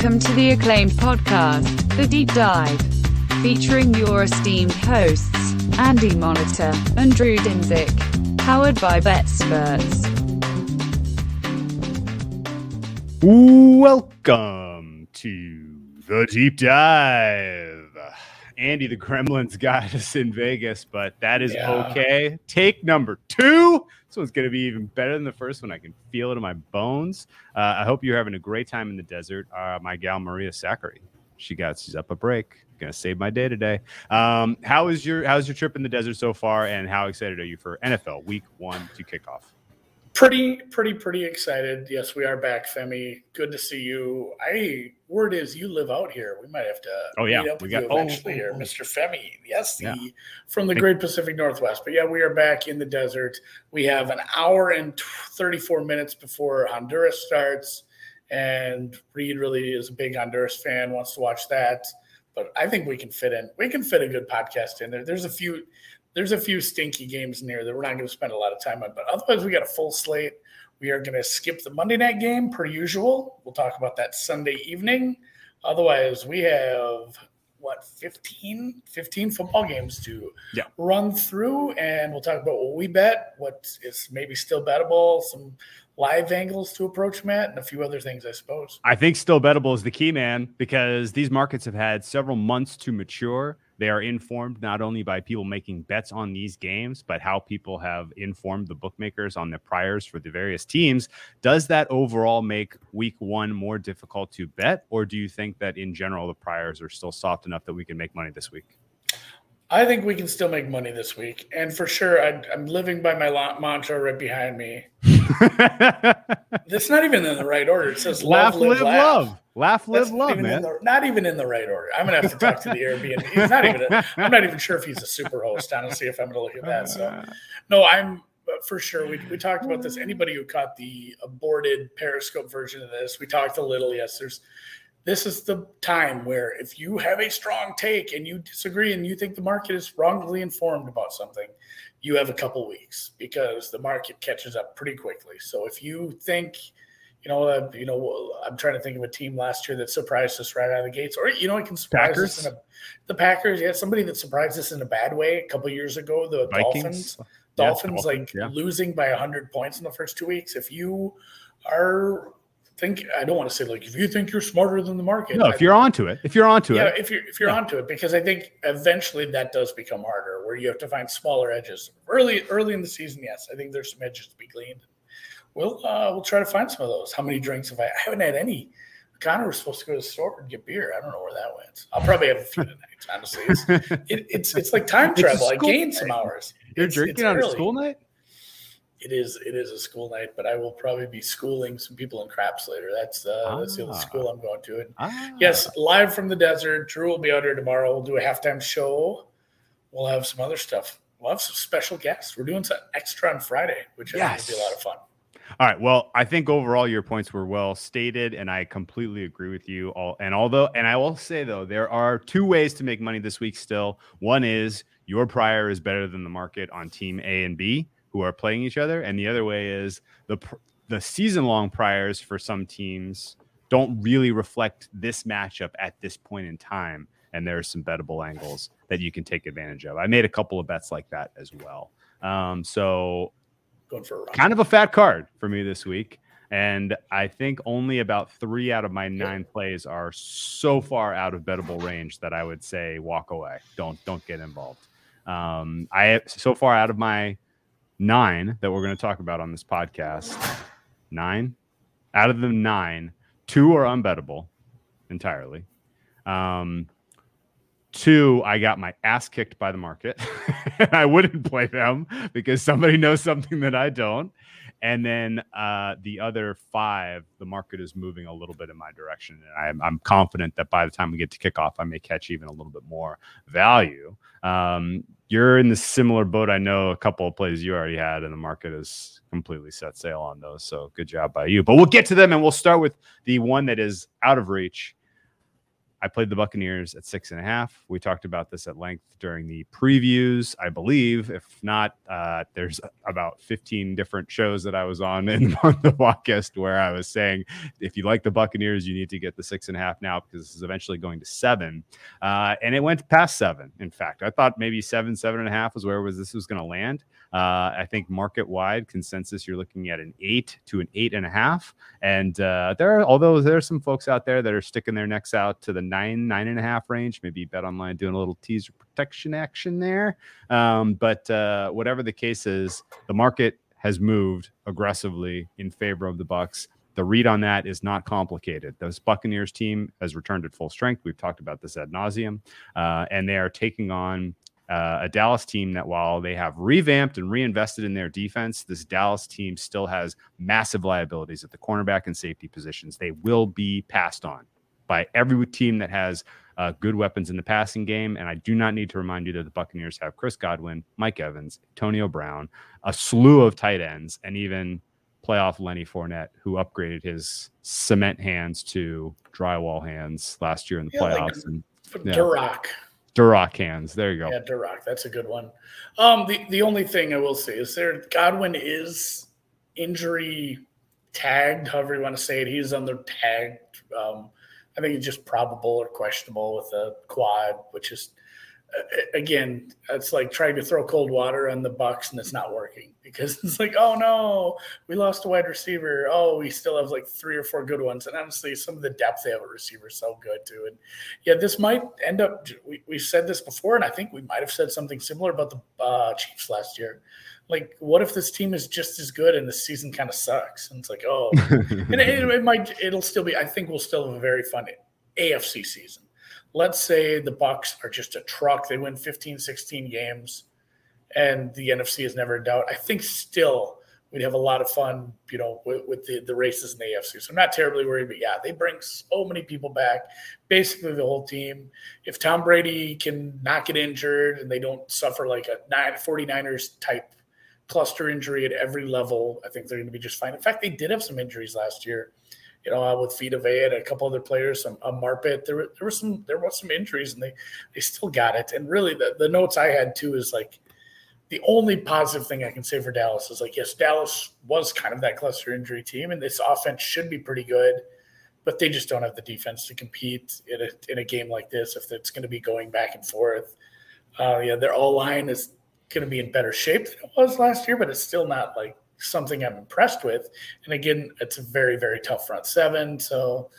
Welcome to the acclaimed podcast, The Deep Dive, featuring your esteemed hosts, Andy Molitor and Drew Dinsick, powered by BetSperts. Welcome to The Deep Dive. Andy the Gremlins got us in Vegas, but that is Yeah. okay. Take number two. One's going to be even better than the first one. I can feel it in my bones. Uh, I hope you're having a great time in the desert. Uh, my gal Maria Zachary, she got she's up a break. Gonna save my day today. Um, how is your how's your trip in the desert so far, and how excited are you for NFL Week One to kick off? Pretty, pretty, pretty excited. Yes, we are back, Femi. Good to see you. I word is you live out here. We might have to Oh, yeah. meet up We with got- you oh, eventually oh, here, oh. oh. Mr. Femi. Yes, the, Yeah. from the Great Pacific Northwest. But yeah, we are back in the desert. We have an hour and t- 34 minutes before Honduras starts. And Reed really is a big Honduras fan, wants to watch that. But I think we can fit in. We can fit a good podcast in there. There's a few there's a few stinky games in here that we're not going to spend a lot of time on. But otherwise, we got a full slate. We are going to skip the Monday night game per usual. We'll talk about that Sunday evening. Otherwise, we have what 15 15 football games to Yeah. run through and we'll talk about what we bet what is maybe still bettable some live angles to approach matt and a few other things i suppose I think still bettable is the key, man, because these markets have had several months to mature. They are informed not only by people making bets on these games, but how people have informed the bookmakers on the priors for the various teams. Does that overall make week one more difficult to bet? Or do you think that in general, the priors are still soft enough that we can make money this week? I think we can still make money this week and for sure I, i'm living by my la- mantra right behind me it's not even in the right order it says laugh, love, live, love. Laugh, live, That's love, in man. the- not even in the right order. I'm gonna have to talk to the Airbnb. He's not even. A, I'm not even sure if he's a super host. Honestly, if I'm gonna look at that. So, no, I'm for sure. We we talked about this. Anybody who caught the aborted Periscope version of this, we talked a little. Yes, there's. This is the time where if you have a strong take and you disagree and you think the market is wrongly informed about something, you have a couple weeks because the market catches up pretty quickly. So if you think you know, uh, you know, I'm trying to think of a team last year that surprised us right out of the gates, or you know, it can surprise us in a, the Packers. Yeah, somebody that surprised us in a bad way a couple years ago. The Vikings? Dolphins, Yeah, Dolphins, like yeah. losing by hundred points in the first two weeks. If you are think, I don't want to say like if you think you're smarter than the market. No, I if you're onto it, if you're onto yeah, it, if you're if you're Yeah. onto it, because I think eventually that does become harder, where you have to find smaller edges. Early early in the season, yes, I think there's some edges to be gleaned. We'll uh, we'll try to find some of those. How many drinks have I? I haven't had any. Connor was supposed to go to the store and get beer. I don't know where that went. I'll probably have a few tonight. Honestly, it's it, it's, it's like time travel. I gained some hours. you're It's- drinking it's on a school night. It is it is a school night, but I will probably be schooling some people in craps later. That's uh, that's the Ah. only school I'm going to. And Ah. Yes, live from the desert. Drew will be out here tomorrow. We'll do a halftime show. We'll have some other stuff. We'll have some special guests. We're doing some extra on Friday, which I think will be a lot of fun. All right. Well, I think overall your points were well stated, and I completely agree with you. All and although, and I will say though, there are two ways to make money this week. Still, one is your prior is better than the market on team A and B who are playing each other, and the other way is the the season long priors for some teams don't really reflect this matchup at this point in time, and there are some bettable angles that you can take advantage of. I made a couple of bets like that as well. Um, so Going for a run. kind of a fat card for me this week. And I think only about three out of my nine plays are so far out of bettable range that I would say walk away. Don't don't get involved. Um, I so far out of my nine that we're going to talk about on this podcast, nine out of the nine, two are unbettable entirely. Um, two, I got my ass kicked by the market. I wouldn't play them because somebody knows something that I don't. And then uh, the other five, the market is moving a little bit in my direction. And I'm, I'm confident that by the time we get to kickoff, I may catch even a little bit more value. Um, you're in the similar boat. I know a couple of plays you already had, and the market has completely set sail on those. So good job by you. But we'll get to them and we'll start with the one that is out of reach. I played the Buccaneers at six and a half. We talked about this at length during the previews, I believe. If not, uh, there's about 15 different shows that I was on in the podcast where I was saying if you like the Buccaneers, you need to get the six and a half now because this is eventually going to seven. Uh, and it went past seven. In fact, I thought maybe seven, seven and a half was where was this was going to land. Uh, I think market wide consensus, you're looking at an eight to an eight and a half. And uh, there are, although there are some folks out there that are sticking their necks out to the nine, nine and a half range, maybe Bet Online doing a little teaser protection action there. Um, but uh, whatever the case is, the market has moved aggressively in favor of the Bucks. The read on that is not complicated. This Buccaneers team has returned at full strength. We've talked about this ad nauseum, uh, and they are taking on uh, a Dallas team that, while they have revamped and reinvested in their defense, this Dallas team still has massive liabilities at the cornerback and safety positions. They will be passed on by every team that has uh, good weapons in the passing game. And I do not need to remind you that the Buccaneers have Chris Godwin, Mike Evans, Antonio Brown, a slew of tight ends, and even playoff Lenny Fournette, who upgraded his cement hands to drywall hands last year in the yeah, playoffs. Like, and yeah. Hands. There you go. Yeah, Durock. That's a good one. Um, the the only thing I will say is there Godwin is injury tagged, however you want to say it. He's under tagged. Um, I think it's just probable or questionable with a quad, which is again, it's like trying to throw cold water on the Bucks and it's not working because it's like, oh no, we lost a wide receiver. Oh, we still have like three or four good ones. And honestly, some of the depth they have at receiver is so good too. And yeah, this might end up. We we said this before, and I think we might have said something similar about the uh, Chiefs last year. Like, what if this team is just as good and the season kind of sucks? And it's like, oh, and it, it might. It'll still be. I think we'll still have a very fun AFC season let's say the bucks are just a truck they win 15 16 games and the nfc is never in doubt. I think still we'd have a lot of fun you know with, with the, the races in the afc so i'm not terribly worried but yeah they bring so many people back basically the whole team. If tom brady can not get injured and they don't suffer like a 49ers type cluster injury at every level i think they're going to be just fine. In fact they did have some injuries last year you know, with Vita Vea and a couple other players, some a Marpet. There were there were some there was some injuries, and they they still got it. And really, the, the notes I had too is like the only positive thing I can say for Dallas is like yes, Dallas was kind of that cluster injury team, and this offense should be pretty good, but they just don't have the defense to compete in a in a game like this if it's going to be going back and forth. Uh, yeah, their all line is going to be in better shape than it was last year, but it's still not like something I'm impressed with. And again, it's a very, very tough front seven. So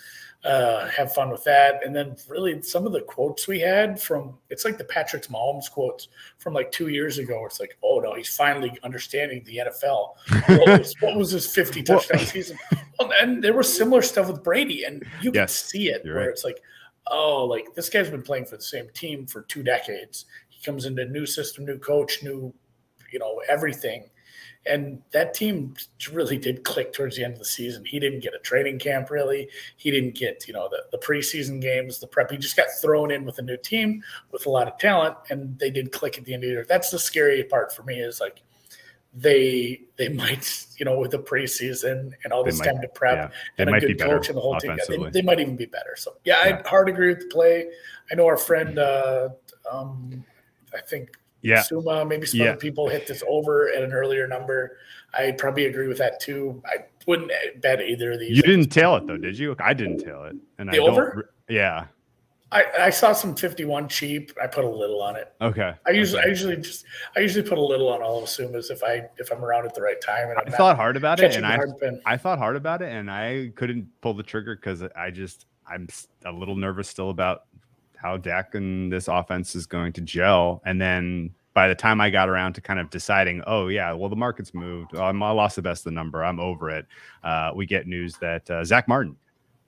uh, have fun with that. And then really some of the quotes we had from it's like the Patrick Mahomes quotes from like two years ago. It's like, oh no, he's finally understanding the NFL. What was, what was his 50 touchdown season? Well, and there was similar stuff with Brady, and you can see it where right. it's like, oh, like this guy's been playing for the same team for two decades. He comes into a new system, new coach, new, you know, everything and that team really did click towards the end of the season. He didn't get a training camp really. He didn't get, you know, the, the preseason games, the prep. He just got thrown in with a new team with a lot of talent, and they did click at the end of the year. That's the scary part for me is like they they might, you know, with the preseason and all this might, time to prep yeah. and a good coach and the whole team, yeah, they, they, might even be better. So yeah, yeah. I hard agree with the play. I know our friend uh um I think yeah. Suma, maybe some yeah. other people hit this over at an earlier number. I probably agree with that too. I wouldn't bet either of these. You didn't tail it though, did you? I didn't tail it. And the I over? yeah. I, I saw some 51 cheap. I put a little on it. Okay. I usually okay. I usually just I usually put a little on all of Sumas if I if I'm around at the right time. And I'm i thought hard about it, and I I thought hard about it, and I couldn't pull the trigger because I just I'm a little nervous still about how Dak and this offense is going to gel. And then by the time I got around to kind of deciding, oh yeah, well the market's moved. I lost the best of the number. I'm over it. Uh, we get news that uh, Zack Martin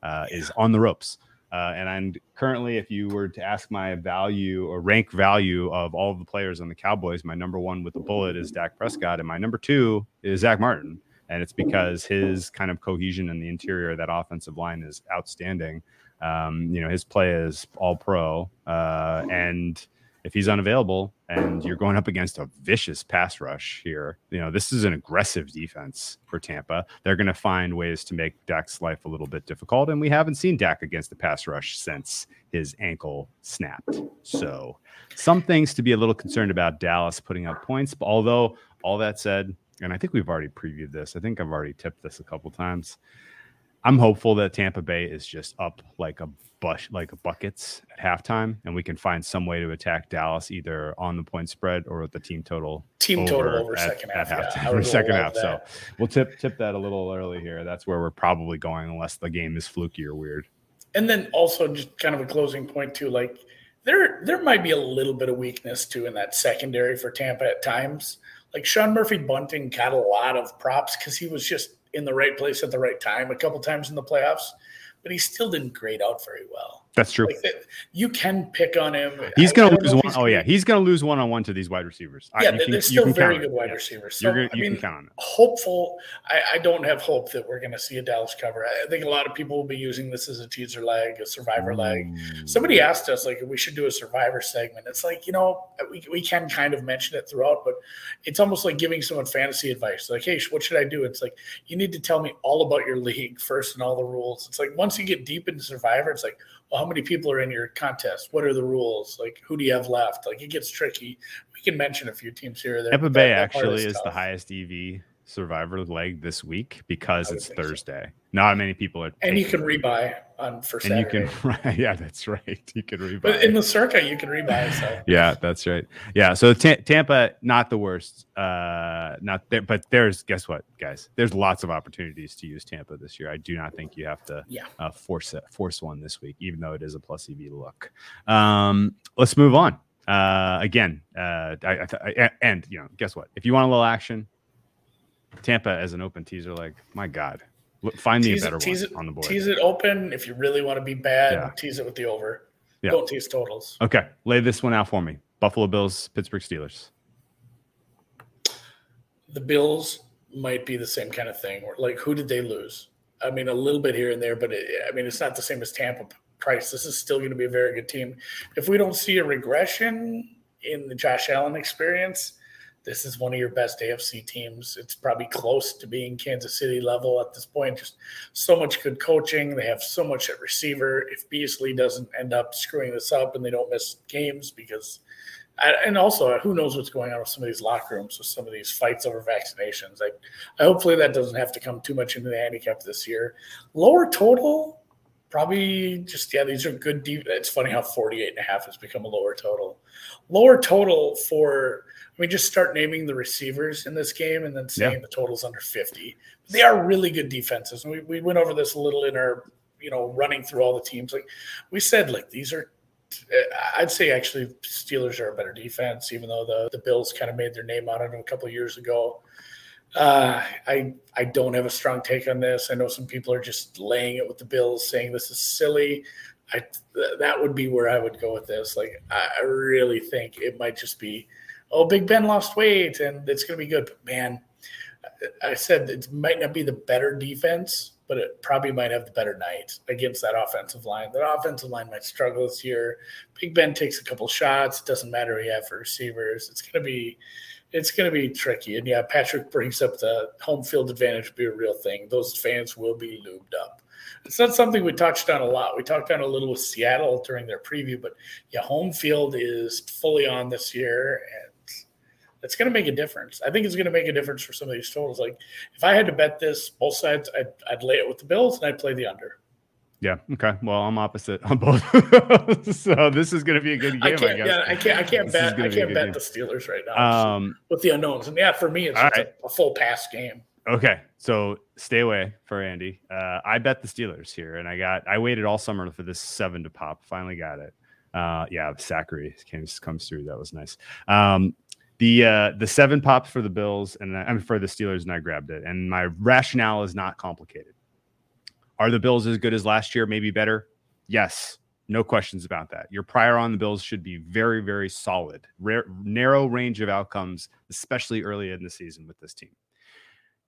uh, is on the ropes. Uh, and I'm currently, if you were to ask my value or rank value of all of the players on the Cowboys, my number one with the bullet is Dak Prescott, and my number two is Zack Martin. And it's because his kind of cohesion in the interior of that offensive line is outstanding. Um, you know, his play is all pro. Uh, and if he's unavailable and you're going up against a vicious pass rush here, you know, this is an aggressive defense for Tampa. They're going to find ways to make Dak's life a little bit difficult. And we haven't seen Dak against the pass rush since his ankle snapped. So, some things to be a little concerned about Dallas putting up points. But although, all that said, and I think we've already previewed this, I think I've already tipped this a couple times. I'm hopeful that Tampa Bay is just up like a bush, like buckets at halftime, and we can find some way to attack Dallas either on the point spread or with the team total. Team over total over at, second at half. halftime yeah, second half. So we'll tip tip that a little early here. That's where we're probably going, unless the game is fluky or weird. and then also just kind of a closing point too, like there there might be a little bit of weakness too in that secondary for Tampa at times. Like Sean Murphy Bunting got a lot of props because he was just in the right place at the right time a couple times in the playoffs, but he still didn't grade out very well. That's true. Like you can pick on him. He's I- I going to lose one. Oh gonna yeah, he's going to lose one on one to these wide receivers. I- yeah. you they're can- still very count on good it. wide receivers. So good- I mean, can count on it. hopeful. I, I don't have hope that we're going to see a Dallas cover. I think a lot of people will be using this as a teaser leg, a survivor leg. Somebody asked us like we should do a survivor segment. It's like you know we, we can kind of mention it throughout, but it's almost like giving someone fantasy advice. Like, hey, what should I do? It's like you need to tell me all about your league first and all the rules. It's like once you get deep into survivor, it's like, well, how many people are in your contest? What are the rules? Like, who do you have left? Like, it gets tricky. We can mention a few teams here. or there. Tampa Bay that- that actually is the highest EV survivor leg this week because it's think so. Thursday. Not many people are. and you can it. rebuy on for And Saturday. you can. Yeah, that's right. You can rebuy. but in the circuit, you can rebuy. So yeah, that's right. Yeah, so Ta- Tampa, not the worst. Uh, not there, but there's guess what, guys? There's lots of opportunities to use Tampa this year. I do not think you have to yeah, uh, force it, force one this week, even though it is a plus EV look. Um, let's move on. Uh, again, uh, I, I, I, and you know, guess what? If you want a little action, Tampa as an open teaser, like my God, find me a better it, one it, on the board. tease it open. If you really want to be bad, Yeah. tease it with the over. Yeah. Don't tease totals. Okay, lay this one out for me. Buffalo Bills, Pittsburgh Steelers. The Bills might be the same kind of thing. Like, who did they lose? I mean, a little bit here and there, but it, I mean, it's not the same as Tampa Price. This is still going to be a very good team. If we don't see a regression in the Josh Allen experience, this is one of your best AFC teams. It's probably close to being Kansas City level at this point. Just so much good coaching. They have so much at receiver. If Beasley doesn't end up screwing this up and they don't miss games because and also who knows what's going on with some of these locker rooms with some of these fights over vaccinations. I, I hopefully that doesn't have to come too much into the handicap this year. Lower total, probably just yeah. These are good. Deep, it's funny how 48 and a half has become a lower total. Lower total for Mean, just start naming the receivers in this game and then saying Yeah. the total's under 50. They are really good defenses. And we, we went over this a little in our, you know, running through all the teams. Like we said, like these are I'd say actually Steelers are a better defense, even though the, the Bills kind of made their name on it a couple of years ago. Uh, I I don't have a strong take on this. I know some people are just laying it with the Bills, saying this is silly. I th- that would be where I would go with this. Like I really think it might just be, oh, Big Ben lost weight and it's going to be good. But man, I- said it might not be the better defense, but it probably might have the better night against that offensive line. That offensive line might struggle this year. Big Ben takes a couple shots. It doesn't matter who you have for receivers. It's going to be, it's going to be tricky. And yeah, Patrick brings up the home field advantage be a real thing. Those fans will be lubed up. It's not something we touched on a lot. We talked on a little with Seattle during their preview, but yeah, home field is fully on this year, and it's going to make a difference. I think it's going to make a difference for some of these totals. Like if I had to bet this, both sides, I'd, I'd lay it with the Bills and I'd play the under. Yeah. Okay. Well, I'm opposite on both. so this is going to be a good game, I I, can't, guess. yeah, I can't, I can't This bet, I can't bet game. the Steelers right now Um, with the unknowns. And yeah, for me, it's, it's right. a, a full pass game. Okay, so stay away for Andy. Uh, I bet the Steelers here, and I got I waited all summer for this seven to pop. Finally got it. Uh, yeah, Zachary came comes through. That was nice. Um, the uh, the seven pops for the Bills and I mean for the Steelers, and I grabbed it. And my rationale is not complicated. Are the Bills as good as last year? Maybe better. Yes, no questions about that. Your prior on the Bills should be very very solid. Rare, narrow range of outcomes, especially early in the season with this team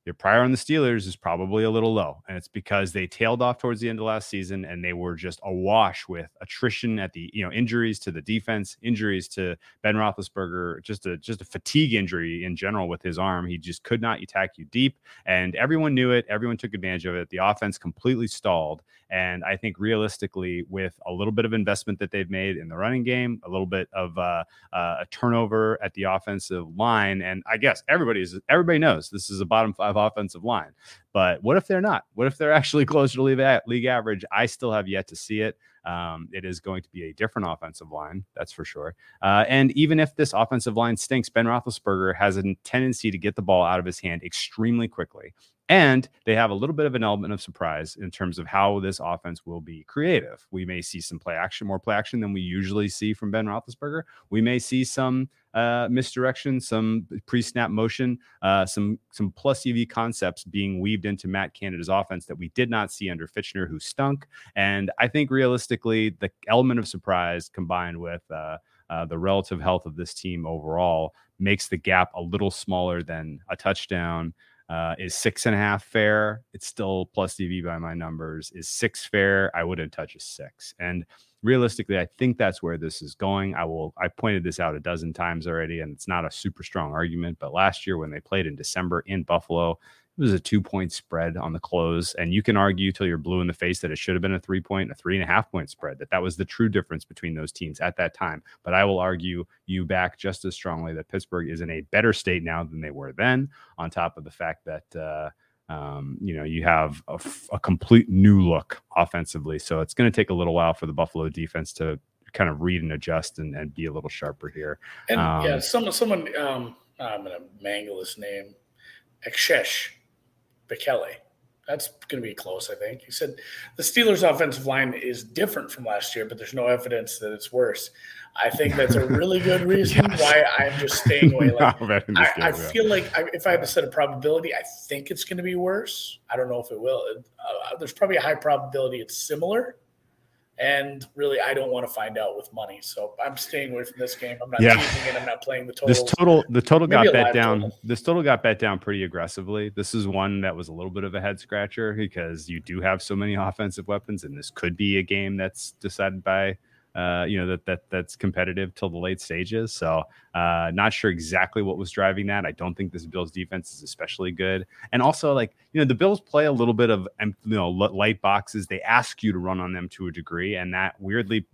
your prior on the Steelers is probably a little low, and it's because they tailed off towards the end of last season and they were just awash with attrition at the you know injuries to the defense, injuries to Ben Roethlisberger, just a just a fatigue injury in general with his arm. He just could not attack you deep, and everyone knew it. Everyone took advantage of it. The offense completely stalled, and I think realistically, with a little bit of investment that they've made in the running game, a little bit of uh, uh, a turnover at the offensive line, and I guess everybody's everybody knows this is a bottom five offensive line. But what if they're not? What if they're actually closer to league average? I still have yet to see it. Um, it is going to be a different offensive line, that's for sure. Uh, and even if this offensive line stinks, Ben Roethlisberger has a tendency to get the ball out of his hand extremely quickly. And they have a little bit of an element of surprise in terms of how this offense will be creative. We may see some play action, more play action than we usually see from Ben Roethlisberger. We may see some uh, misdirection, some pre-snap motion, uh, some some plus EV concepts being weaved into Matt Canada's offense that we did not see under Fichtner, who stunk. And I think realistically, the element of surprise combined with uh, uh, the relative health of this team overall makes the gap a little smaller than a touchdown. Uh, is six and a half fair? It's still plus EV by my numbers. Is six fair? I wouldn't touch a six. And realistically, I think that's where this is going. I will. I pointed this out a dozen times already, and it's not a super strong argument. But last year, when they played in December in Buffalo, it was a two point spread on the close, and you can argue till you're blue in the face that it should have been a three point, a three and a half point spread. That that was the true difference between those teams at that time. But I will argue you back just as strongly that Pittsburgh is in a better state now than they were then. On top of the fact that. Uh, um, you know, you have a, a, complete new look offensively. So it's going to take a little while for the Buffalo defense to kind of read and adjust and, and be a little sharper here. And um, yeah, someone, someone, um, I'm going to mangle his name, Akshesh Bekele. That's going to be close, I think. He said the Steelers' offensive line is different from last year, but there's no evidence that it's worse. I think that's a really good reason yes. why I'm just staying away. Like, I, I, feel like I, if I had to set a probability, I think it's going to be worse. I don't know if it will. Uh, there's probably a high probability it's similar, and really, I don't want to find out with money. So I'm staying away from this game. I'm not yeah. it. I'm not playing the total. This total, the total Maybe got bet down. Total. This total got bet down pretty aggressively. This is one that was a little bit of a head scratcher because you do have so many offensive weapons, and this could be a game that's decided by uh, you know that that that's competitive till the late stages. So uh, not sure exactly what was driving that. I don't think this Bills defense is especially good. And also, like you know, the Bills play a little bit of you know light boxes. They ask you to run on them to a degree, and that weirdly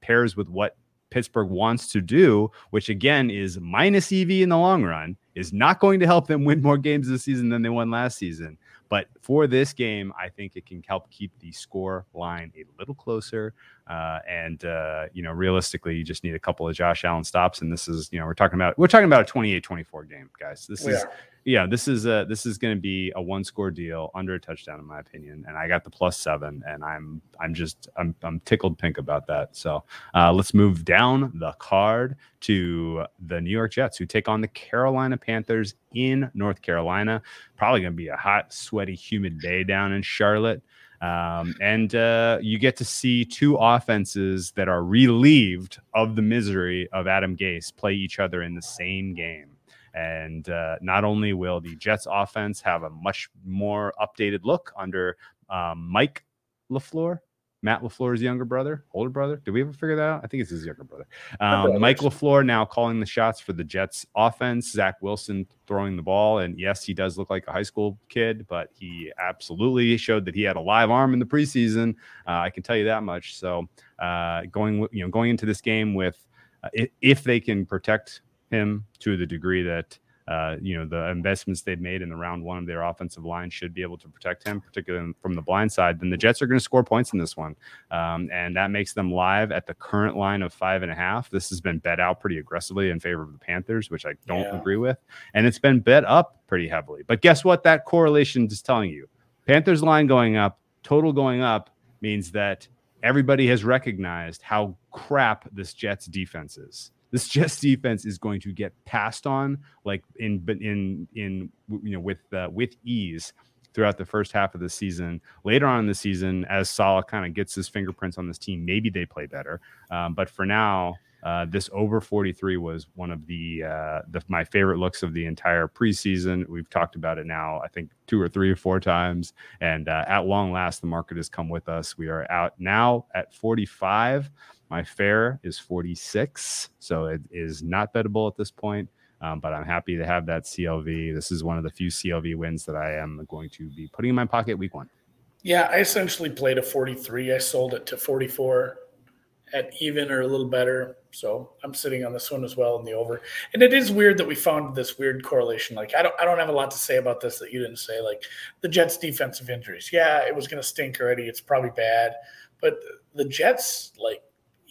pairs with what Pittsburgh wants to do, which again is minus EV in the long run, is not going to help them win more games this season than they won last season. But for this game, I think it can help keep the score line a little closer. Uh, and uh, you know, realistically, you just need a couple of Josh Allen stops, and this is you know we're talking about we're talking about a 28-24 game, guys. This we is are yeah, this is a this is going to be a one score deal under a touchdown in my opinion, and I got the plus seven, and I'm I'm just I'm I'm tickled pink about that. So uh, let's move down the card to the New York Jets, who take on the Carolina Panthers in North Carolina. Probably going to be a hot, sweaty, humid day down in Charlotte. Um, and uh, you get to see two offenses that are relieved of the misery of Adam Gase play each other in the same game. And uh, not only will the Jets offense have a much more updated look under um, Mike LaFleur, Matt LaFleur's younger brother, older brother. Did we ever figure that out? I think it's his younger brother. Um, Mike LaFleur now calling the shots for the Jets offense. Zach Wilson throwing the ball. And yes, he does look like a high school kid, but he absolutely showed that he had a live arm in the preseason. Uh, I can tell you that much. So uh, going, you know, going into this game with, uh, if they can protect him to the degree that uh, you know the investments they've made in the round one of their offensive line should be able to protect him, particularly from the blind side. Then the Jets are going to score points in this one, um, and that makes them live at the current line of five and a half. This has been bet out pretty aggressively in favor of the Panthers, which I don't yeah. agree with, and it's been bet up pretty heavily. But guess what? That correlation is telling you: Panthers line going up, total going up means that everybody has recognized how crap this Jets defense is this Jets defense is going to get passed on like in in in you know with uh, with ease throughout the first half of the season. Later on in the season, as Saleh kind of gets his fingerprints on this team, maybe they play better. Um, but for now, Uh, this over 43 was one of the, uh, the my favorite looks of the entire preseason. We've talked about it now, I think two or three or four times. And uh, at long last, the market has come with us. We are out now at 45. My fair is 46, so it is not bettable at this point. Um, but I'm happy to have that CLV. This is one of the few CLV wins that I am going to be putting in my pocket week one. Yeah, I essentially played a 43. I sold it to 44 at even or a little better. So I'm sitting on this one as well in the over. And it is weird that we found this weird correlation. Like I don't I don't have a lot to say about this that you didn't say. Like the Jets defensive injuries. Yeah, it was gonna stink already. It's probably bad. But the Jets, like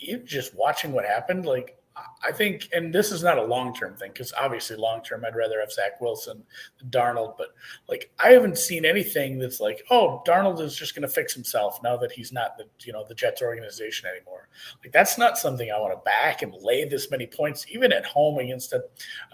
you just watching what happened, like I think, and this is not a long term thing because obviously long term, I'd rather have Zach Wilson than Darnold. But like, I haven't seen anything that's like, oh, Darnold is just going to fix himself now that he's not the you know the Jets organization anymore. Like that's not something I want to back and lay this many points even at home against a,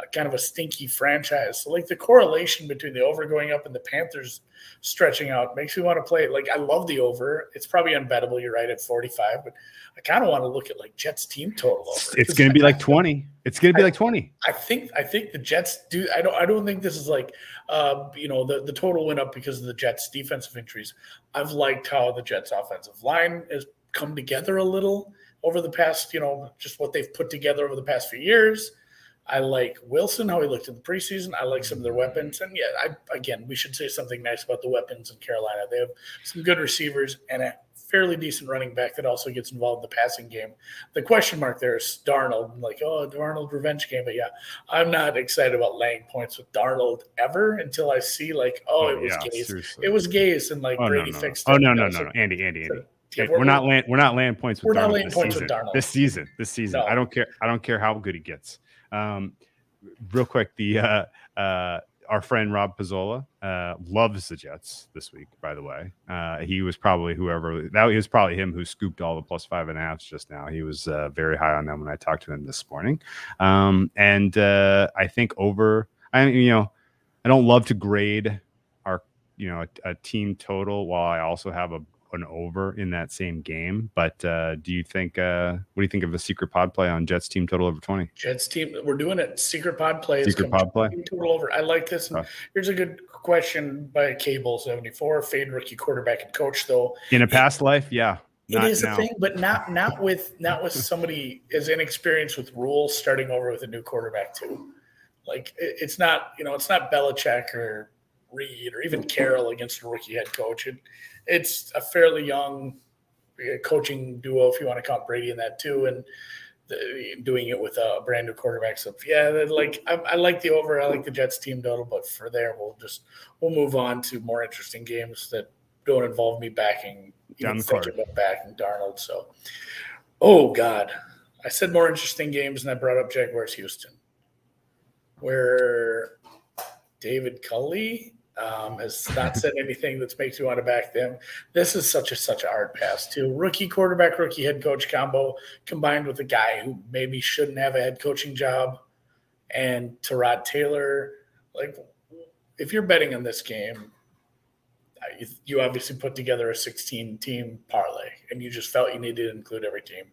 a kind of a stinky franchise. So like the correlation between the over going up and the Panthers stretching out makes me want to play. Like I love the over. It's probably unbettable. You're right at 45, but I kind of want to look at like Jets team total over. It's going to be like 20. It's going to be like 20. I think I think the Jets do. I don't. I don't think this is like, uh, you know, the the total went up because of the Jets defensive injuries. I've liked how the Jets offensive line has come together a little over the past, you know, just what they've put together over the past few years. I like Wilson, how he looked in the preseason. I like some of their weapons. And yeah, I, again, we should say something nice about the weapons in Carolina. They have some good receivers and a fairly decent running back that also gets involved in the passing game. The question mark there is Darnold. Like, oh, Darnold revenge game. But yeah, I'm not excited about laying points with Darnold ever until I see like, oh, oh it was yeah, Gase. It was Gase and like oh, Brady no, no. fixed oh, it. Oh no, no, no, no, Andy, Andy, Andy. So, yeah, we're, we're, not laying we're not laying points with we're Darnold not laying points season. with Darnold this season. This season. No. I don't care. I don't care how good he gets. Um, real quick, the uh, uh, our friend Rob Pizzola uh, loves the Jets this week. By the way, uh, he was probably whoever that was probably him who scooped all the plus five and a halfs just now. He was uh, very high on them when I talked to him this morning, um, and uh, I think over. I you know, I don't love to grade our you know a, a team total while I also have a an over in that same game. But uh, do you think? Uh, what do you think of a secret pod play on Jets team total over twenty? Jets team, we're doing it. Secret pod play. Secret pod play. Total over. I like this. And here's a good question by Cable seventy four. Fade rookie quarterback and coach though. In a past life, yeah. It is now. a thing, but not not with not with somebody as inexperienced with rules starting over with a new quarterback too. Like it, it's not you know it's not Belichick or Reid or even Carroll against a rookie head coach. It, it's a fairly young uh, coaching duo, if you want to count Brady in that too, and the, doing it with a brand new quarterback. So yeah, like I, I, like the over. I like the Jets team total, but for there, we'll just we'll move on to more interesting games that don't involve me backing down the card. About backing Darnold. So, oh God, I said more interesting games, and I brought up Jaguars Houston, where David Culley um, has not said anything that makes you want to back them. This is such a such a hard pass too. Rookie quarterback, rookie head coach combo combined with a guy who maybe shouldn't have a head coaching job, and Tyrod Taylor. Like, if you're betting on this game, you obviously put together a 16 team parlay and you just felt you needed to include every team.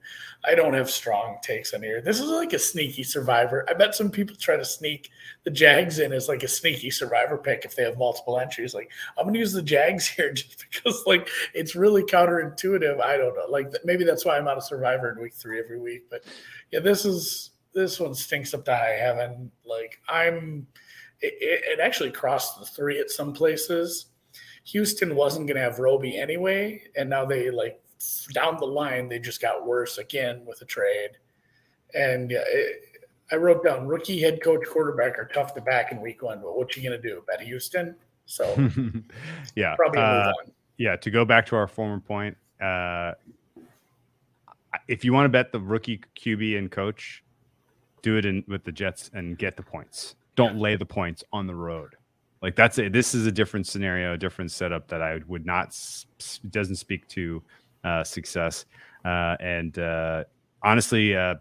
I don't have strong takes on here. This is like a sneaky survivor. I bet some people try to sneak the Jags in as like a sneaky survivor pick if they have multiple entries. Like, I'm going to use the Jags here just because, like, it's really counterintuitive. I don't know. Like, maybe that's why I'm on a survivor in week three every week. But yeah, this is, this one stinks up to high heaven. Like, I'm, it, it actually crossed the three at some places Houston wasn't going to have Roby anyway, and now they like down the line they just got worse again with a trade. And it, I wrote down rookie head coach quarterback are tough to back in week one, but what you going to do? Bet Houston? So yeah, probably uh, yeah. To go back to our former point, uh, if you want to bet the rookie QB and coach, do it in with the Jets and get the points. Don't lay the points on the road. Like that's it. This is a different scenario, a different setup that I would not doesn't speak to uh, success. Uh, and uh, honestly, uh,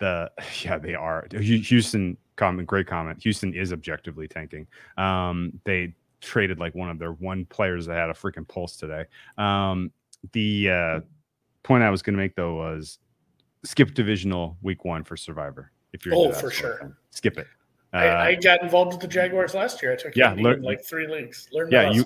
the yeah they are Houston. Comment, great comment. Houston is objectively tanking. Um, they traded like one of their one players that had a freaking pulse today. Um, the uh, point I was going to make though was skip divisional week one for Survivor. If you're Oh, for sure. skip it. Uh, I, I got involved with the Jaguars last year. I took Yeah, learn- like three leagues. Learned yeah, you.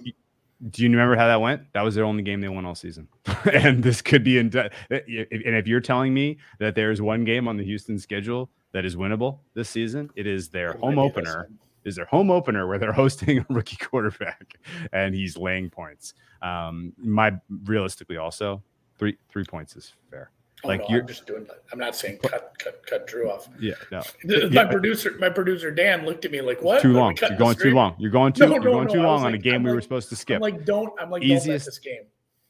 Do you remember how that went? That was their only game they won all season, and this could be in. And if you're telling me that there's one game on the Houston schedule that is winnable this season, it is their It home might be this opener. is their home opener where they're hosting a rookie quarterback and he's laying points. Um, my realistically also three three points is fair. Oh, like no, you're- I'm just doing that. I'm not saying cut, cut, cut Drew off. Yeah, no, My Yeah. producer, my producer Dan, looked at me like, "What? too long. You're going too long. You're going too. No, you're going no, too long on a game I'm we were supposed to skip. I'm like, don't. I'm like, Easiest- this game.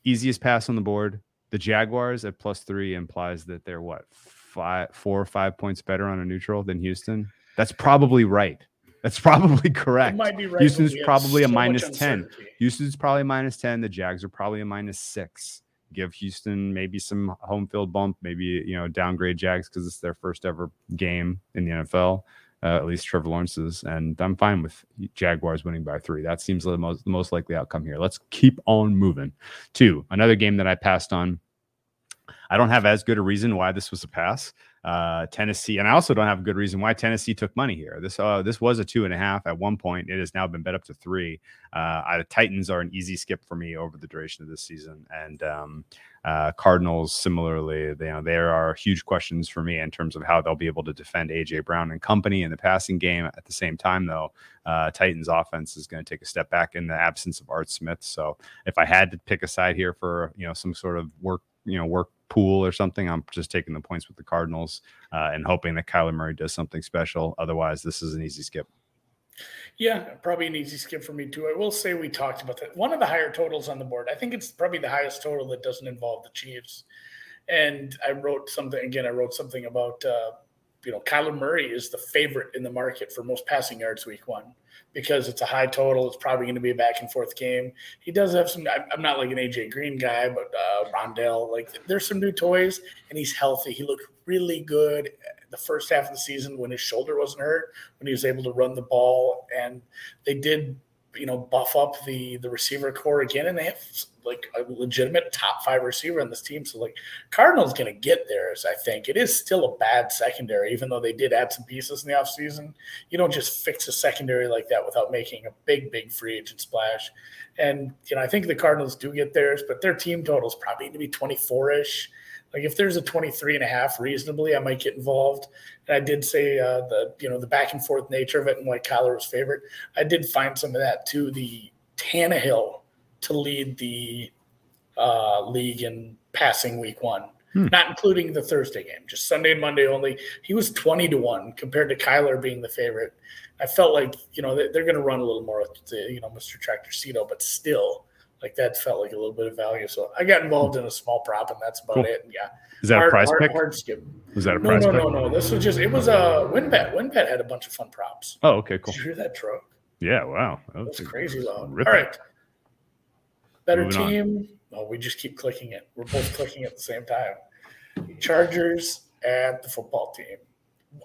Easiest pass on the board. The Jaguars at plus three implies that they're what five, four or five points better on a neutral than Houston. That's probably right. That's probably It correct. might be right. Houston's probably a so much minus 10. Houston's probably minus 10. The Jags are probably a minus six. Give Houston maybe some home field bump, maybe, you know, downgrade Jags because it's their first ever game in the NFL, uh, at least Trevor Lawrence's. And I'm fine with Jaguars winning by three. That seems the most, the most likely outcome here. Let's keep on moving. Two, another game that I passed on. I don't have as good a reason why this was a pass. Uh, Tennessee, and I also don't have a good reason why Tennessee took money here. This uh, this was a two and a half at one point. It has now been bet up to three. Uh, I, the Titans are an easy skip for me over the duration of this season, and um, uh, Cardinals similarly. They, you know, there are huge questions for me in terms of how they'll be able to defend AJ Brown and company in the passing game. At the same time, though, uh, Titans offense is going to take a step back in the absence of Art Smith. So if I had to pick a side here for you know some sort of work you know work pool or something, I'm just taking the points with the Cardinals uh, and hoping that Kyler Murray does something special. Otherwise, this is an easy skip. Yeah, probably an easy skip for me too. I will say we talked about that. One of the higher totals on the board. I think it's probably the highest total that doesn't involve the Chiefs. And I wrote something again. I wrote something about uh, you know Kyler Murray is the favorite in the market for most passing yards week one because it's a high total. It's probably going to be a back and forth game. He does have some. I'm- not like an AJ Green guy, but uh, Rondale. Like there's some new toys, and he's healthy. He looked really good the first half of the season when his shoulder wasn't hurt, when he was able to run the ball, and they did, you know, buff up the the receiver core again, and they have like a legitimate top five receiver on this team. So like Cardinals to get theirs, I think. It is still a bad secondary, even though they did add some pieces in the offseason. You don't just fix a secondary like that without making a big, big free agent splash. And, you know, I think the Cardinals do get theirs, but their team total is probably to be 24 ish. Like if there's a 23 and a half reasonably, I might get involved. And I did say uh, the, you know, the back and forth nature of it and why Kyler was favorite. I did find some of that too. The Tannehill to lead the uh, league in passing week one, Hmm. not including the Thursday game, just Sunday and Monday only. He was 20 to 1 compared to Kyler being the favorite. I felt like, you know, they- they're going to run a little more with, the, you know, Mr. Tractor Cito, but still, like that felt like a little bit of value. So I got involved in a small prop, and that's about Cool. it. And yeah. Is that hard, a prize hard, pick? Hard skip. Was that a No, prize no, pick? no, no. This was just, it was a WynnBET. WynnBET had a bunch of fun props. Oh, okay, cool. Did you hear that truck? Yeah, wow. That That's was crazy loud. ripping. All right. Better Moving on. team. Oh, we just keep clicking it. We're both clicking at the same time. Chargers at the football team.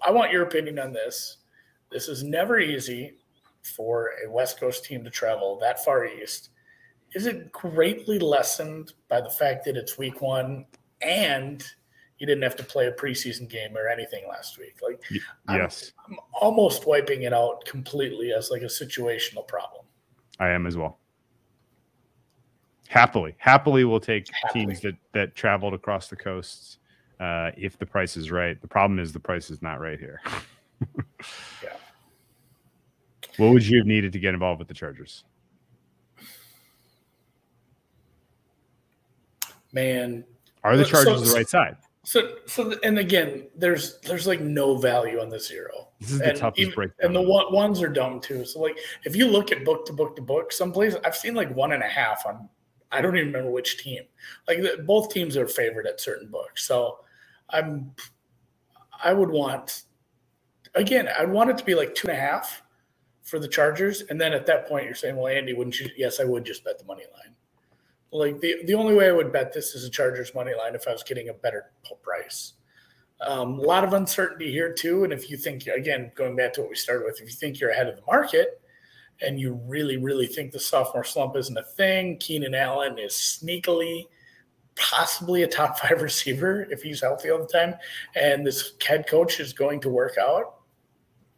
I want your opinion on this. This is never easy for a West Coast team to travel that far east. Is it greatly lessened by the fact that it's week one and you didn't have to play a preseason game or anything last week? Like, I'm- Yes, I'm almost wiping it out completely as like a situational problem. I am as well. Happily, happily, we'll take Happily. teams that that traveled across the coasts uh, if the price is right. The problem is the price is not right here. Yeah. What would you have needed to get involved with the Chargers? Man, Are the Chargers so- the right side? so so and again, there's there's like no value on the zero. This is the and toughest even- breakdown. And the one, ones are dumb too. So like if you look at book to book to book, some places I've seen like one and a half on I don't even remember which team. Like the, both teams are favored at certain books. So I'm I would want again, I'd want it to be like two and a half for the Chargers. And then at that point you're saying, Well, Andy, wouldn't you yes, I would just bet the money line. Like the, the only way I would bet this is a Chargers money line if I was getting a better price. Um, a lot of uncertainty here too. And if you think again, going back to what we started with, if you think you're ahead of the market and you really, really think the sophomore slump isn't a thing, Keenan Allen is sneakily possibly a top five receiver if he's healthy all the time, and this head coach is going to work out.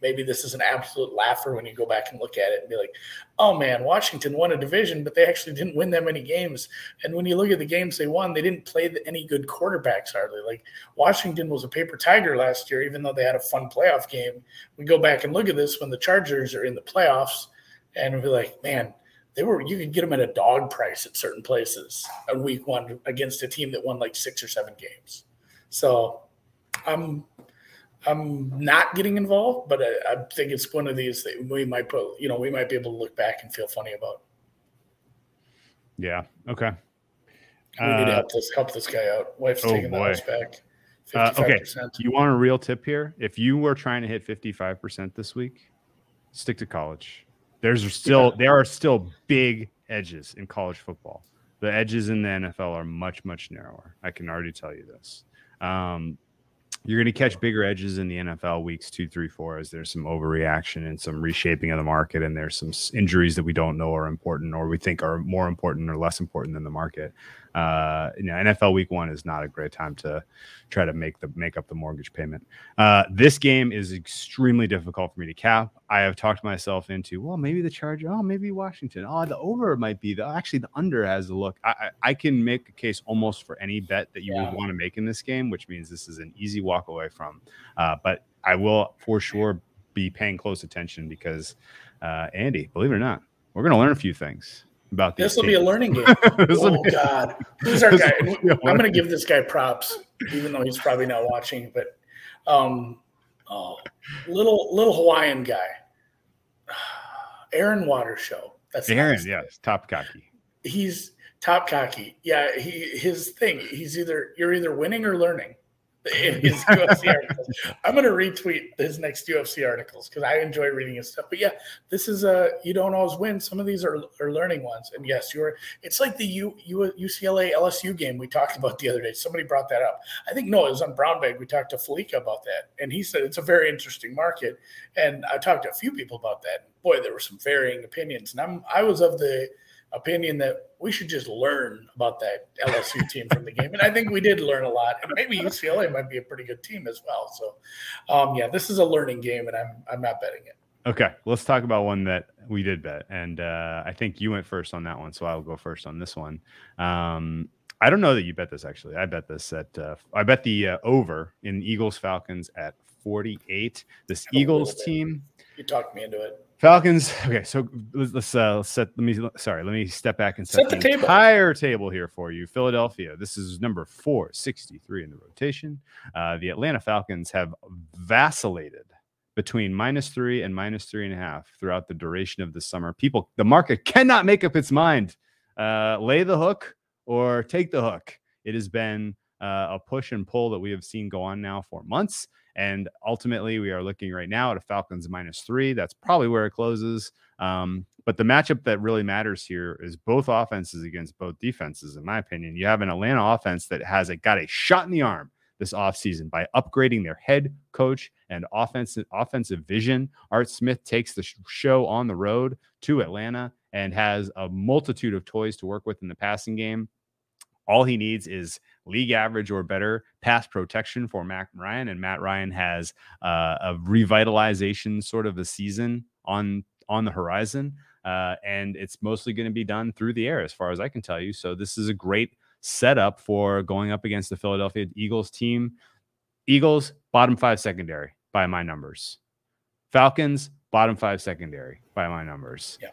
Maybe this is an absolute laugher when you go back and look at it and be like, oh man, Washington won a division, but they actually didn't win that many games. And when you look at the games they won, they didn't play any good quarterbacks hardly. Like Washington was a paper tiger last year, even though they had a fun playoff game. We go back and look at this when the Chargers are in the playoffs and we'll be like, man, they were you could get them at a dog price at certain places on week one against a team that won like six or seven games. So I'm I'm not getting involved, but I, I think it's one of these that we might put you know we might be able to look back and feel funny about. Yeah. Okay. We need to help this help this guy out. Wife's oh taking the house back. Uh, okay. You want a real tip here? If you were trying to hit 55% this week, stick to college. There's still Yeah. there are still big edges in college football. The edges in the NFL are much much narrower. I can already tell you this. Um, you're going to catch bigger edges in the NFL weeks two, three, four, as there's some overreaction and some reshaping of the market, and there's some injuries that we don't know are important or we think are more important or less important than the market. Uh, you know, NFL Week One is not a great time to try to make the make up the mortgage payment. Uh, this game is extremely difficult for me to cap. I have talked myself into well, maybe the Charger, oh, maybe Washington, oh, the over might be the actually the under has a look. I, I, I can make a case almost for any bet that you Yeah. would want to make in this game, which means this is an easy walk away from. Uh, but I will for sure be paying close attention because uh, Andy, believe it or not, we're going to learn a few things about these This will be a learning game. This oh be- God, who's our this guy? will be a I'm going to give this guy props, even though he's probably not watching. But um, oh, little little Hawaiian guy, Aaron Water Show. That's Aaron, yes, top cocky. he's top cocky. Yeah, he his thing. He's either you're either winning or learning. His UFC articles, I'm going to retweet his next UFC articles because I enjoy reading his stuff. But yeah, this is a you don't always win. Some of these are, are learning ones, and yes, you're. It's like the U, U, UCLA LSU game we talked about the other day. Somebody brought that up. I think no, it was on Brown Bag. We talked to Felica about that, and he said it's a very interesting market. And I talked to a few people about that. Boy, there were some varying opinions, and I'm I was of the opinion that we should just learn about that LSU team from the game. And I think we did learn a lot. And maybe UCLA might be a pretty good team as well. So um, yeah, this is a learning game and I'm I'm not betting it. Okay, let's talk about one that we did bet, and uh, I think you went first on that one, so I'll go first on this one. Um, I don't know that you bet this actually. I bet this at uh, I bet the uh, over in Eagles Falcons at 48. This Eagles team, You talked me into it. Falcons. Okay, so let's, let's uh, set. Let me sorry. Let me step back and set, Set the the, table. entire table here for you. Philadelphia. This is number four sixty three in the rotation. Uh, the Atlanta Falcons have vacillated between minus three and minus three and a half throughout the duration of the summer. People, the market cannot make up its mind. Uh, lay the hook or take the hook. It has been uh, a push and pull that we have seen go on now for months. And ultimately, we are looking right now at a Falcons minus three. That's probably where it closes. Um, but the matchup that really matters here is both offenses against both defenses, in my opinion. You have an Atlanta offense that has a, got a shot in the arm this offseason by upgrading their head coach and offensive offensive vision. Art Smith takes the sh- show on the road to Atlanta and has a multitude of toys to work with in the passing game. All he needs is league average or better pass protection for Matt Ryan, and Matt Ryan has uh, a revitalization sort of a season on on the horizon, uh, and it's mostly going to be done through the air, as far as I can tell you. So this is a great setup for going up against the Philadelphia Eagles team. Eagles bottom five secondary by my numbers. Falcons bottom five secondary by my numbers. Yeah.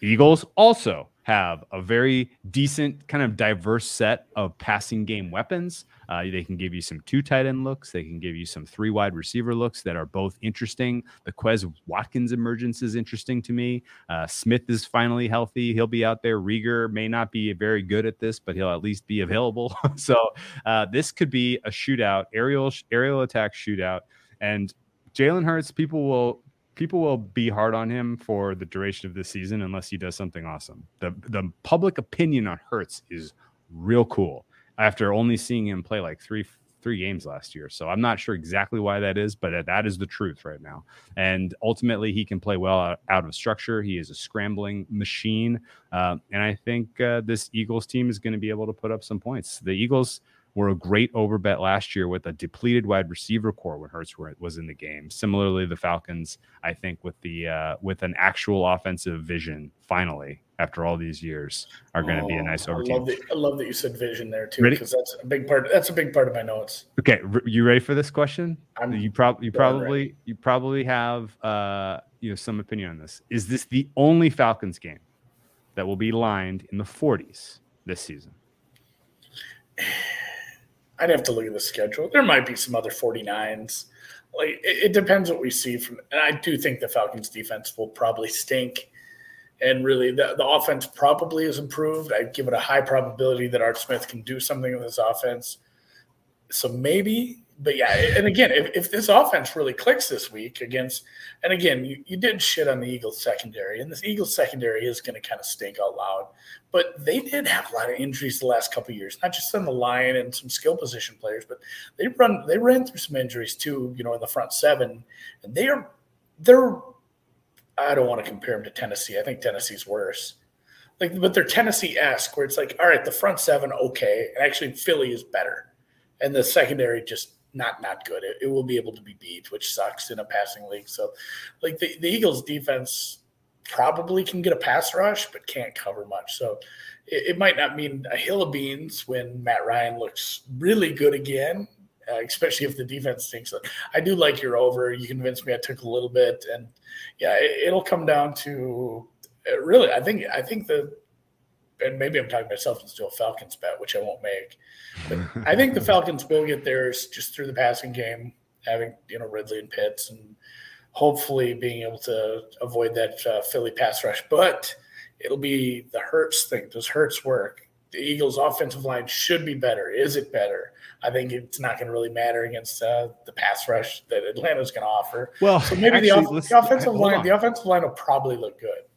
Eagles also have a very decent, kind of diverse set of passing game weapons. Uh, they can give you some two tight end looks. They can give you some three wide receiver looks that are both interesting. The Quez Watkins emergence is interesting to me. Uh, Smith is finally healthy. He'll be out there. Reagor may not be very good at this, but he'll at least be available. so uh, this could be a shootout, aerial aerial attack shootout, and Jalen Hurts. People will people will be hard on him for the duration of this season unless he does something awesome. The the public opinion on Hurts is real cool. After only seeing him play like three three games last year. So I'm not sure exactly why that is, but that is the truth right now. And ultimately, he can play well out, out of structure. He is a scrambling machine. Uh, and I think uh, this Eagles team is going to be able to put up some points. The Eagles were a great overbet last year with a depleted wide receiver corps when Hurts was in the game. Similarly, the Falcons, I think, with the uh, with an actual offensive vision, finally after all these years, are going to oh, be a nice over I love, that, I love that you said vision there too, because that's a big part. That's a big part of my notes. Okay, you ready for this question? I'm you, prob- you probably ready. you probably have uh, you know some opinion on this. Is this the only Falcons game that will be lined in the 40s this season? I'd have to look at the schedule. There might be some other 49s. Like it, it depends what we see from and I do think the Falcons defense will probably stink. And really the, the offense probably is improved. I give it a high probability that Art Smith can do something with this offense. So maybe but yeah, and again, if, if this offense really clicks this week against, and again, you, you did shit on the Eagles secondary, and this Eagles secondary is going to kind of stink out loud. But they did have a lot of injuries the last couple years, not just on the line and some skill position players, but they run they ran through some injuries too, you know, in the front seven, and they are they're. I don't want to compare them to Tennessee. I think Tennessee's worse. Like, but they're Tennessee-esque, where it's like, all right, the front seven, okay, and actually Philly is better, and the secondary just not not good. It, it, will be able to be beat, which sucks in a passing league. So, like the, the Eagles' defense probably can get a pass rush, but can't cover much. So, it, it might not mean a hill of beans when Matt Ryan looks really good again. Uh, especially if the defense thinks that. I do like your over. You convinced me. I took a little bit, and yeah, it, will come down to uh, really. I think I think the and maybe I'm talking myself into a Falcons bet, which I won't make. But I think the Falcons will get theirs just through the passing game, having you know Ridley and Pitts, and hopefully being able to avoid that uh, Philly pass rush. But it'll be the Hurts thing. Does Hurts work? The Eagles' offensive line should be better. Is it better? I think it's not going to really matter against uh, the pass rush that Atlanta's going to offer. Well, so maybe actually, the, off- the offensive line, on. the offensive line will probably look good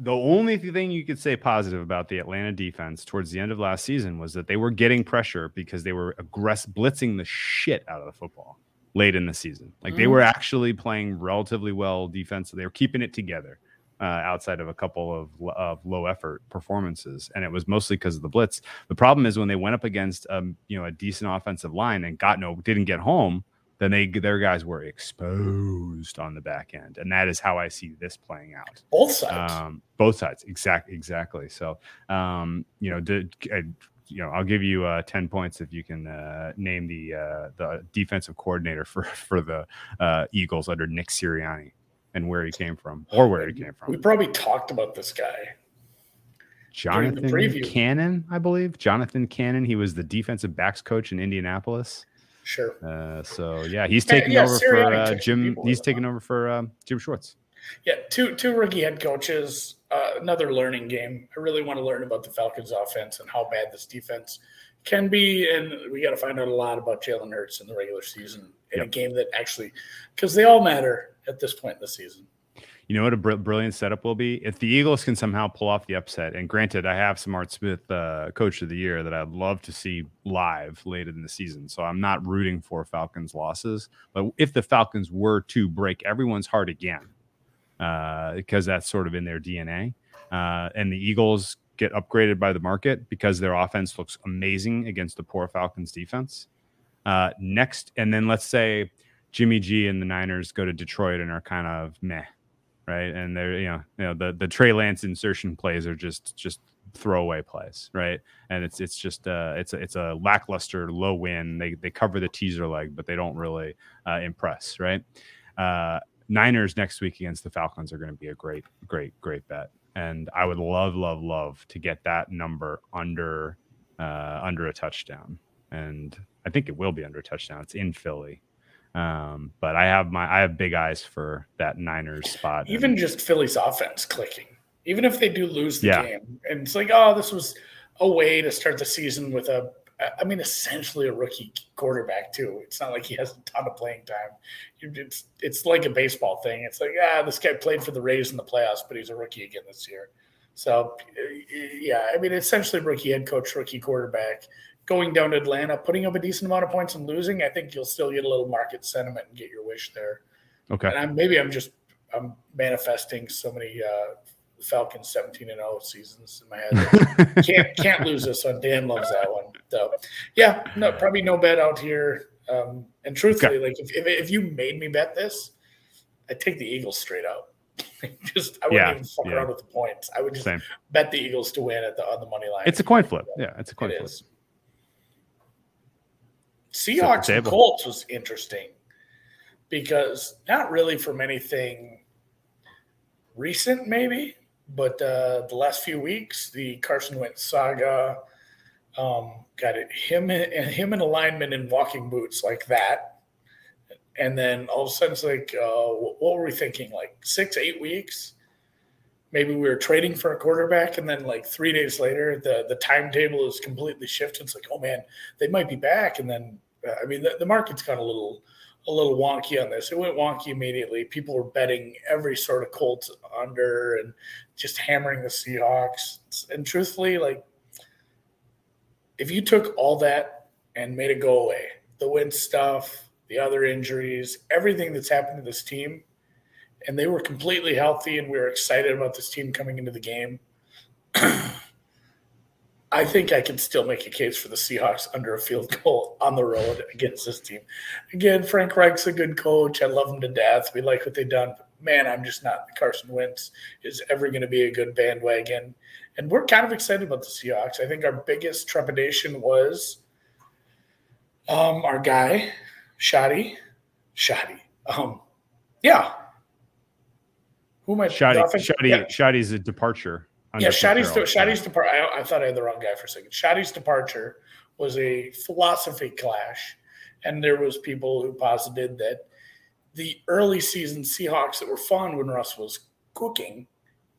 the only thing you could say positive about the Atlanta defense towards the end of last season was that they were getting pressure because they were aggressive blitzing the shit out of the football late in the season. Like they were mm. actually playing relatively well defense. They were keeping it together uh, outside of a couple of, of low effort performances, and it was mostly because of the blitz. The problem is when they went up against um, you know a decent offensive line and got no didn't get home then they their guys were exposed on the back end, and that is how I see this playing out. Both sides. Um, both sides. Exactly. Exactly. So, um, you know, did, uh, you know, I'll give you uh, ten points if you can uh, name the uh, the defensive coordinator for for the uh, Eagles under Nick Sirianni and where he came from or where he came from. We probably talked about this guy. Jonathan Gannon, I believe. Jonathan Gannon. He was the defensive backs coach in Indianapolis. Sure. Uh, so yeah, he's taking yeah, over for uh, Jim. He's taking over for um, Jim Schwartz. Yeah, two two rookie head coaches. Uh, another learning game. I really want to learn about the Falcons' offense and how bad this defense can be, and we got to find out a lot about Jalen Hurts in the regular season in yep. a game that actually, because they all matter at this point in the season you know what a br- brilliant setup will be if the Eagles can somehow pull off the upset. And granted, I have some Art Smith uh, Coach of the Year that I'd love to see live later in the season. So I'm not rooting for Falcons losses. But if the Falcons were to break everyone's heart again, uh, because that's sort of in their DNA, uh, and the Eagles get upgraded by the market because their offense looks amazing against the poor Falcons defense. Uh, next, and then let's say Jimmy G and the Niners go to Detroit and are kind of meh right? And they're you know you know the the Trey Lance insertion plays are just just throwaway plays, right? And it's it's just uh it's a it's a lackluster low win. They they cover the teaser leg, but they don't really uh, impress, right? Uh, Niners next week against the Falcons are going to be a great great great bet, and I would love love love to get that number under uh, under a touchdown, and I think it will be under a touchdown. It's in Philly. Um, but I have my I have big eyes for that Niners spot. Even and, just Philly's offense clicking, even if they do lose the yeah. game, and it's like, oh, this was a way to start the season with a, I mean, essentially a rookie quarterback too. It's not like he has a ton of playing time. It's it's like a baseball thing. It's like, ah, this guy played for the Rays in the playoffs, but he's a rookie again this year. So, yeah, I mean, essentially rookie head coach, rookie quarterback going down to Atlanta, putting up a decent amount of points and losing, I think you'll still get a little market sentiment and get your wish there. Okay. And I'm, maybe I'm just I'm manifesting so many uh, Falcons 17 and 0 seasons in my head. can't can't lose this one. Dan loves that one. So yeah, no, probably no bet out here. Um, and truthfully, okay. like if, if, if you made me bet this, I'd take the Eagles straight out. just I wouldn't yeah, even fuck yeah. around with the points. I would just Same. bet the Eagles to win at the on the money line. It's a coin flip. Yeah, it's a coin it flip. Is. Seahawks and Colts was interesting because not really from anything recent, maybe, but uh, the last few weeks, the Carson Wentz saga um, got it. Him and him in alignment in walking boots like that, and then all of a sudden it's like, uh, what were we thinking? Like six, eight weeks. Maybe we were trading for a quarterback, and then like three days later, the the timetable is completely shifted. It's like, oh man, they might be back, and then uh, I mean, the, the market's got a little a little wonky on this. It went wonky immediately. People were betting every sort of Colts under and just hammering the Seahawks. And truthfully, like if you took all that and made it go away, the win stuff, the other injuries, everything that's happened to this team, and they were completely healthy and we were excited about this team coming into the game. I think I can still make a case for the Seahawks under a field goal on the road against this team. Again, Frank Reich's a good coach. I love him to death. We like what they've done. But man, I'm just not. Carson Wentz is ever going to be a good bandwagon. And we're kind of excited about the Seahawks. I think our biggest trepidation was um, our guy, Schotty. Schotty. Um, yeah. Who am I? Schotty. Schotty. Yeah. Schotty's a departure. Yeah, Schotty's de- departure. I, I, thought I had the wrong guy for a second. Schotty's departure was a philosophy clash, and there was people who posited that the early season Seahawks that were fun when Russ was cooking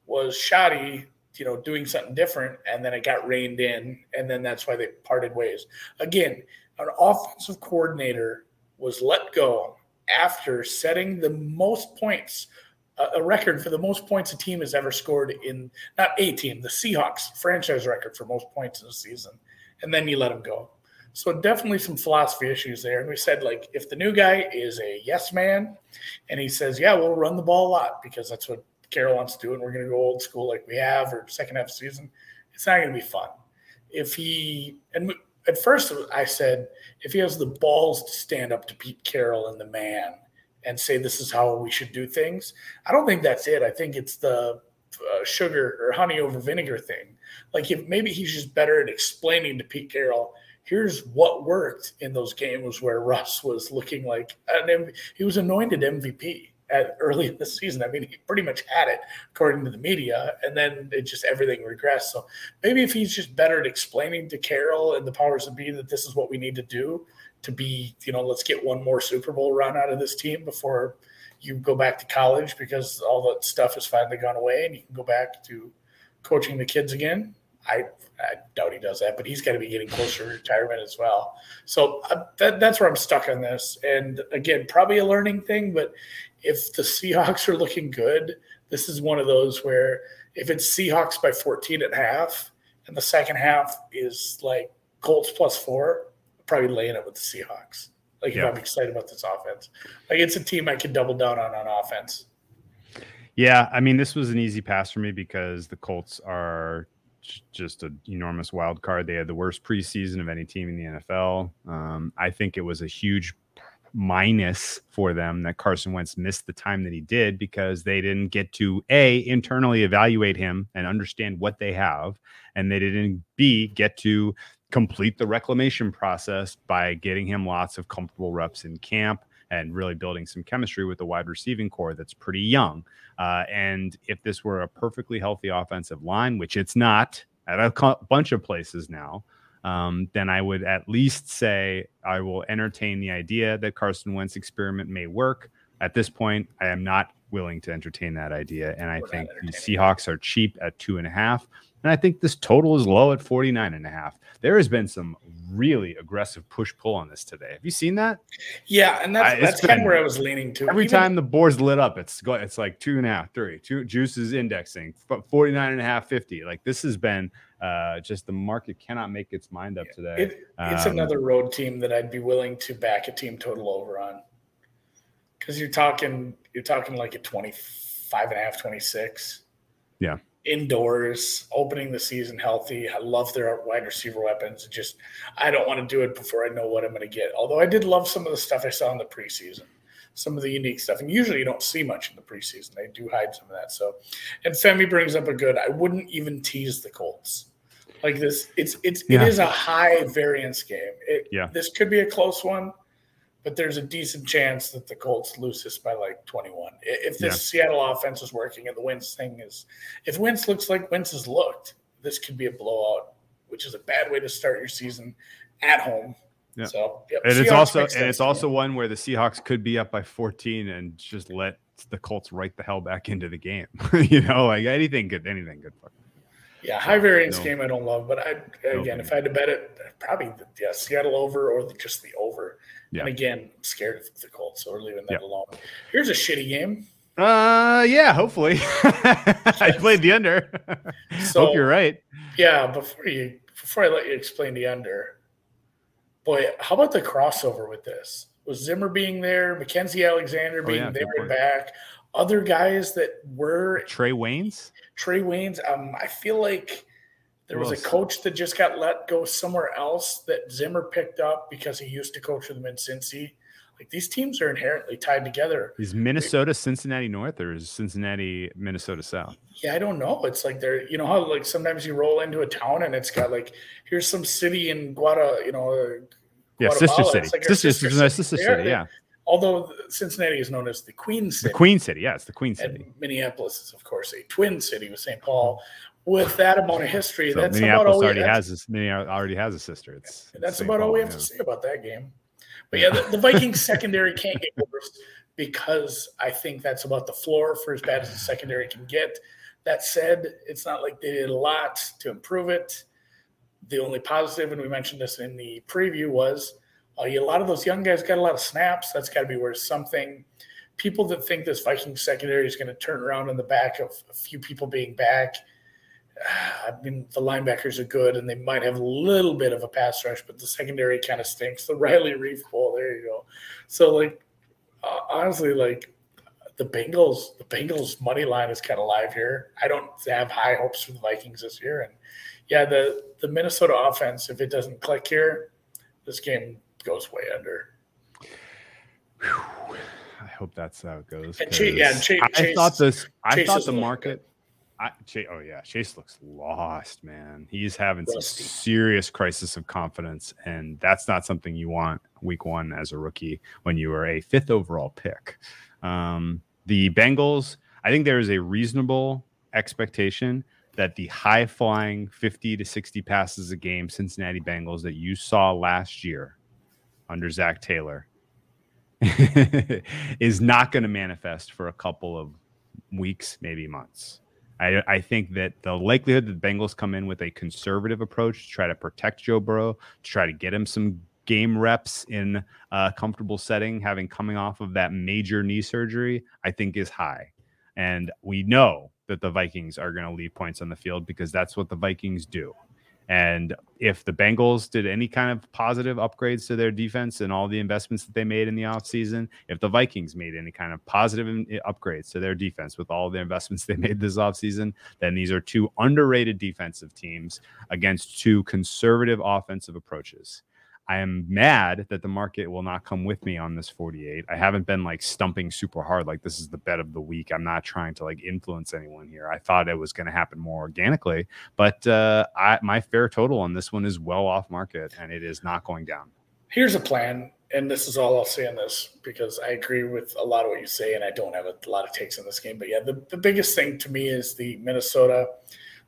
was Schotty, you know, doing something different, and then it got reined in, and then that's why they parted ways. Again, an offensive coordinator was let go after setting the most points a record for the most points a team has ever scored in not a team, the Seahawks franchise record for most points in a season, and then you let him go. So definitely some philosophy issues there. And we said like if the new guy is a yes man, and he says yeah we'll run the ball a lot because that's what Carroll wants to do, and we're going to go old school like we have or second half season, it's not going to be fun. If he and at first I said if he has the balls to stand up to Pete Carroll and the man and say this is how we should do things. I don't think that's it. I think it's the uh, sugar or honey over vinegar thing. Like if maybe he's just better at explaining to Pete Carroll, here's what worked in those games where Russ was looking like an he was anointed MVP at early in the season. I mean, he pretty much had it according to the media, and then it just everything regressed. So maybe if he's just better at explaining to Carroll and the powers that be that this is what we need to do, to be, you know, let's get one more Super Bowl run out of this team before you go back to college because all that stuff has finally gone away and you can go back to coaching the kids again. I, I doubt he does that, but he's got to be getting closer to retirement as well. So uh, that, that's where I'm stuck on this. And again, probably a learning thing, but if the Seahawks are looking good, this is one of those where if it's Seahawks by 14 at half and the second half is like Colts plus four, I'm probably laying it with the Seahawks. Like yeah. if I'm excited about this offense, like it's a team I can double down on on offense. Yeah, I mean, this was an easy pass for me because the Colts are just an enormous wild card. They had the worst preseason of any team in the NFL. Um, I think it was a huge minus for them that Carson Wentz missed the time that he did because they didn't get to a internally evaluate him and understand what they have, and they didn't b get to complete the reclamation process by getting him lots of comfortable reps in camp and really building some chemistry with the wide receiving corps that's pretty young. Uh, and if this were a perfectly healthy offensive line, which it's not at a bunch of places now, um, then I would at least say I will entertain the idea that Carson Wentz experiment may work. At this point, I am not willing to entertain that idea. And I think the Seahawks are cheap at two and a half. And I think this total is low at 49 and a half. There has been some really aggressive push pull on this today. Have you seen that? Yeah, and that's, I, that's kind of where I was leaning to. Every Even, time the board's lit up, it's go, it's like two and a half, three. Two juices indexing 49 and a half, 50. Like this has been uh, just the market cannot make its mind up today. It, it's um, another road team that I'd be willing to back a team total over on. Because you're talking you're talking like a 25 and a half, 26. Yeah indoors, opening the season healthy. I love their wide receiver weapons. Just I don't want to do it before I know what I'm going to get. Although I did love some of the stuff I saw in the preseason, some of the unique stuff. And usually you don't see much in the preseason. They do hide some of that. So, and Femi brings up a good. I wouldn't even tease the Colts. Like this, it's it's yeah. it is a high variance game. It, yeah, this could be a close one but there's a decent chance that the Colts lose this by like 21. If this yeah. Seattle offense is working and the Wentz thing is, if Wentz looks like Wentz has looked, this could be a blowout, which is a bad way to start your season at home. Yeah. So, yep, and Seahawks it's also and it's also one where the Seahawks could be up by 14 and just let the Colts right the hell back into the game. you know, like anything good, anything good. Yeah, high variance no. game I don't love, but I again, no, if I had to bet it, probably yeah, Seattle over or just the over. Yeah. And again, I'm scared of the Colts, so we're leaving that alone. Here's a shitty game. Uh, yeah, hopefully. I played the under. so, Hope you're right. Yeah, before you before I let you explain the under, boy, how about the crossover with this? Was Zimmer being there, Mackensie Alexander being oh, yeah, there and back, other guys that were Trae Waynes? Trae Waynes. Um, I feel like there was a coach that just got let go somewhere else that Zimmer picked up because he used to coach for them in Cincy. Like these teams are inherently tied together. Is Minnesota Cincinnati North or is Cincinnati Minnesota South? Yeah, I don't know. It's like they're you know how like sometimes you roll into a town and it's got like here's some city in Guada, you know. Yeah, sister city. Like sister, sister, sister, sister city. Yeah. Although Cincinnati is known as the Queen City. The Queen City, yes, the Queen City. And Minneapolis is, of course, a twin city with St. Paul with that amount of history, so that's Minneapolis about all already has his, Minneapolis already has a sister. It's that's about all we have yeah. to say about that game. But yeah, the, the Vikings secondary can't get worse because I think that's about the floor for as bad as the secondary can get. That said, it's not like they did a lot to improve it. The only positive, and we mentioned this in the preview, was Oh, a lot of those young guys got a lot of snaps. That's got to be worth something. People that think this Viking secondary is going to turn around on the back of a few people being back – I mean, the linebackers are good and they might have a little bit of a pass rush, but the secondary kind of stinks. The Riley Reiff Bowl, there you go. So, like, honestly, like the Bengals, the Bengals money line is kind of live here. I don't have high hopes for the Vikings this year, and yeah, the the Minnesota offense, if it doesn't click here, this game goes way under. Whew. I hope that's how it goes. And Chase, yeah, Chase, I thought this. I Chase thought the market. I, Chase, oh yeah, Chase looks lost, man. He's having Rusty. some serious crisis of confidence, and that's not something you want week one as a rookie when you are a fifth overall pick. Um, the Bengals, I think there is a reasonable expectation that the high flying 50 to 60 passes a game Cincinnati Bengals that you saw last year under Zac Taylor is not going to manifest for a couple of weeks, maybe months. I, I, think that the likelihood that the Bengals come in with a conservative approach to try to protect Joe Burrow, to try to get him some game reps in a comfortable setting, having coming off of that major knee surgery, I think is high. And we know that the Vikings are going to leave points on the field because that's what the Vikings do. And if the Bengals did any kind of positive upgrades to their defense and all the investments that they made in the offseason, if the Vikings made any kind of positive upgrades to their defense with all the investments they made this offseason, then these are two underrated defensive teams against two conservative offensive approaches. I am mad that the market will not come with me on this 48. I haven't been like stumping super hard like this is the bet of the week. I'm not trying to like influence anyone here. I thought it was going to happen more organically, but uh, I, my fair total on this one is well off market and it is not going down. Here's a plan, and this is all I'll say on this because I agree with a lot of what you say, and I don't have a lot of takes on this game. But yeah, the, the biggest thing to me is the Minnesota.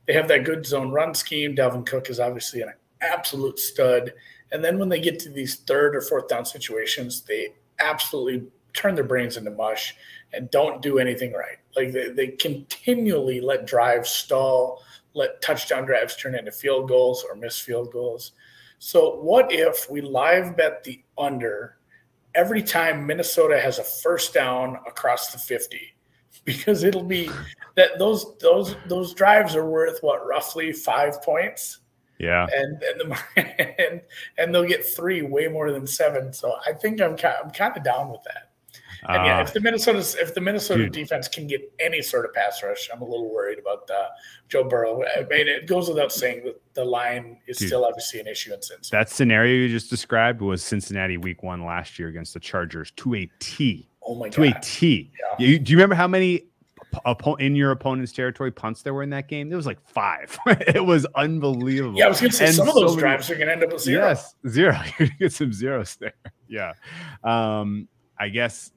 They have that good zone run scheme. Dalvin Cook is obviously an absolute stud and then when they get to these third or fourth down situations, they absolutely turn their brains into mush and don't do anything right. Like they, they continually let drives stall. let touchdown drives turn into field goals or miss field goals. So, what if we live bet the under every time Minnesota has a first down across the 50? Because it'll be that those those those drives are worth what roughly five points. Yeah, and and the and, and they'll get three way more than seven. So I think I'm kind I'm kind of down with that. And yeah, uh, if the Minnesota if the Minnesota dude. defense can get any sort of pass rush, I'm a little worried about uh, Joe Burrow. I mean, it goes without saying that the line is dude, still obviously an issue in Cincinnati. That scenario you just described was Cincinnati Week One last year against the Chargers to a T. Oh my god, to a T. Yeah. You, do you remember how many in your opponent's territory punts there were in that game? There was like five. it was unbelievable. Yeah, I was going to say and some of those so drives many, are going to end up with zero. Yes, zero. You're going to get some zeros there. Yeah. Um, I guess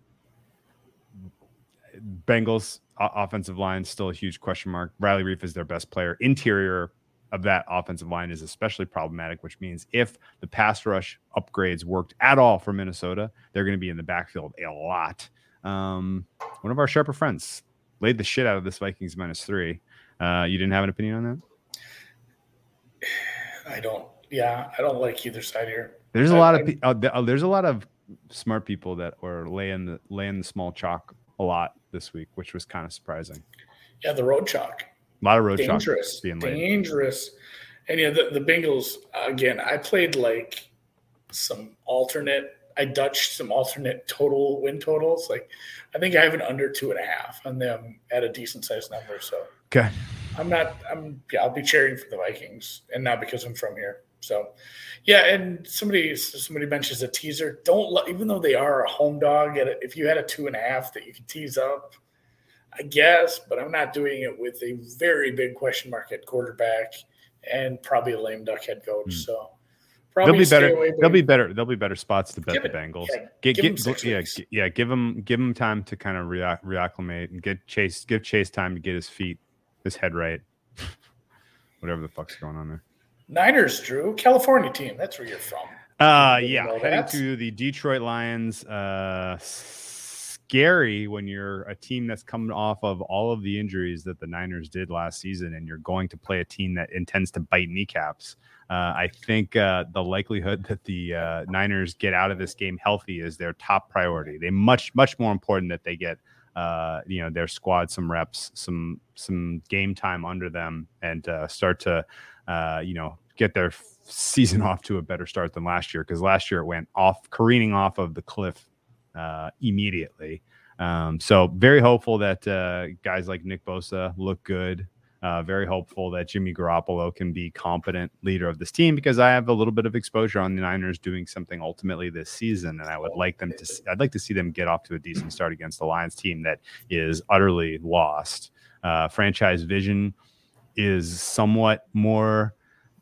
Bengals offensive line still a huge question mark. Riley Reiff is their best player. Interior of that offensive line is especially problematic, which means if the pass rush upgrades worked at all for Minnesota, they're going to be in the backfield a lot. Um, one of our sharper friends laid the shit out of this Vikings minus three. Uh, you didn't have an opinion on that? I don't. Yeah, I don't like either side here. There's a I, lot of uh, uh, there's a lot of smart people that are laying the laying the small chalk a lot this week, which was kind of surprising. Yeah, the road chalk. A lot of road dangerous, chalk being laid. dangerous. And yeah, the, the Bengals again. I played like some alternate. I dutched some alternate total win totals. Like I think I have an under two and a half on them at a decent sized number. So okay, I'm not. I'm yeah. I'll be cheering for the Vikings, and not because I'm from here. So, yeah, and somebody somebody mentions a teaser. Don't even though they are a home dog. At a, if you had a two and a half that you could tease up, I guess. But I'm not doing it with a very big question mark at quarterback and probably a lame duck head coach. Mm. So. Probably they'll be better. They'll be better. They'll be better spots to bet the Bengals. Yeah, get, give get, yeah, yeah. Give them give them time to kind of react, reacclimate and get Chase give Chase time to get his feet, his head right. Whatever the fuck's going on there. Niners, Drew, California team. That's where you're from. Uh, yeah, heading to the Detroit Lions. Uh, scary when you're a team that's coming off of all of the injuries that the Niners did last season, and you're going to play a team that intends to bite kneecaps. Uh, I think uh, the likelihood that the uh, Niners get out of this game healthy is their top priority. They much much more important that they get uh, you know their squad some reps, some some game time under them, and uh, start to uh, you know, get their season off to a better start than last year because last year it went off careening off of the cliff uh, immediately. Um, so very hopeful that uh, guys like Nick Bosa look good. Uh, very hopeful that Jimmy Garoppolo can be competent leader of this team because I have a little bit of exposure on the Niners doing something ultimately this season, and I would like them to. I'd like to see them get off to a decent start against the Lions team that is utterly lost. Uh, franchise vision is somewhat more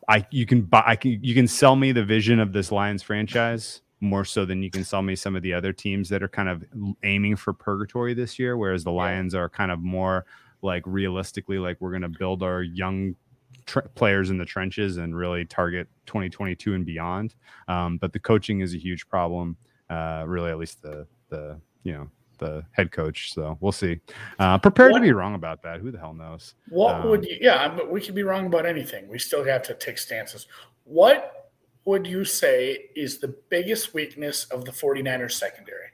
I you can buy I can you can sell me the vision of this Lions franchise more so than you can sell me some of the other teams that are kind of aiming for purgatory this year whereas the Lions are kind of more like realistically like we're going to build our young tr- players in the trenches and really target 2022 and beyond um, but the coaching is a huge problem uh, really at least the the you know the head coach. So we'll see. Uh, prepared what, to be wrong about that. Who the hell knows? What um, would you? Yeah, we could be wrong about anything. We still have to take stances. What would you say is the biggest weakness of the 49ers secondary?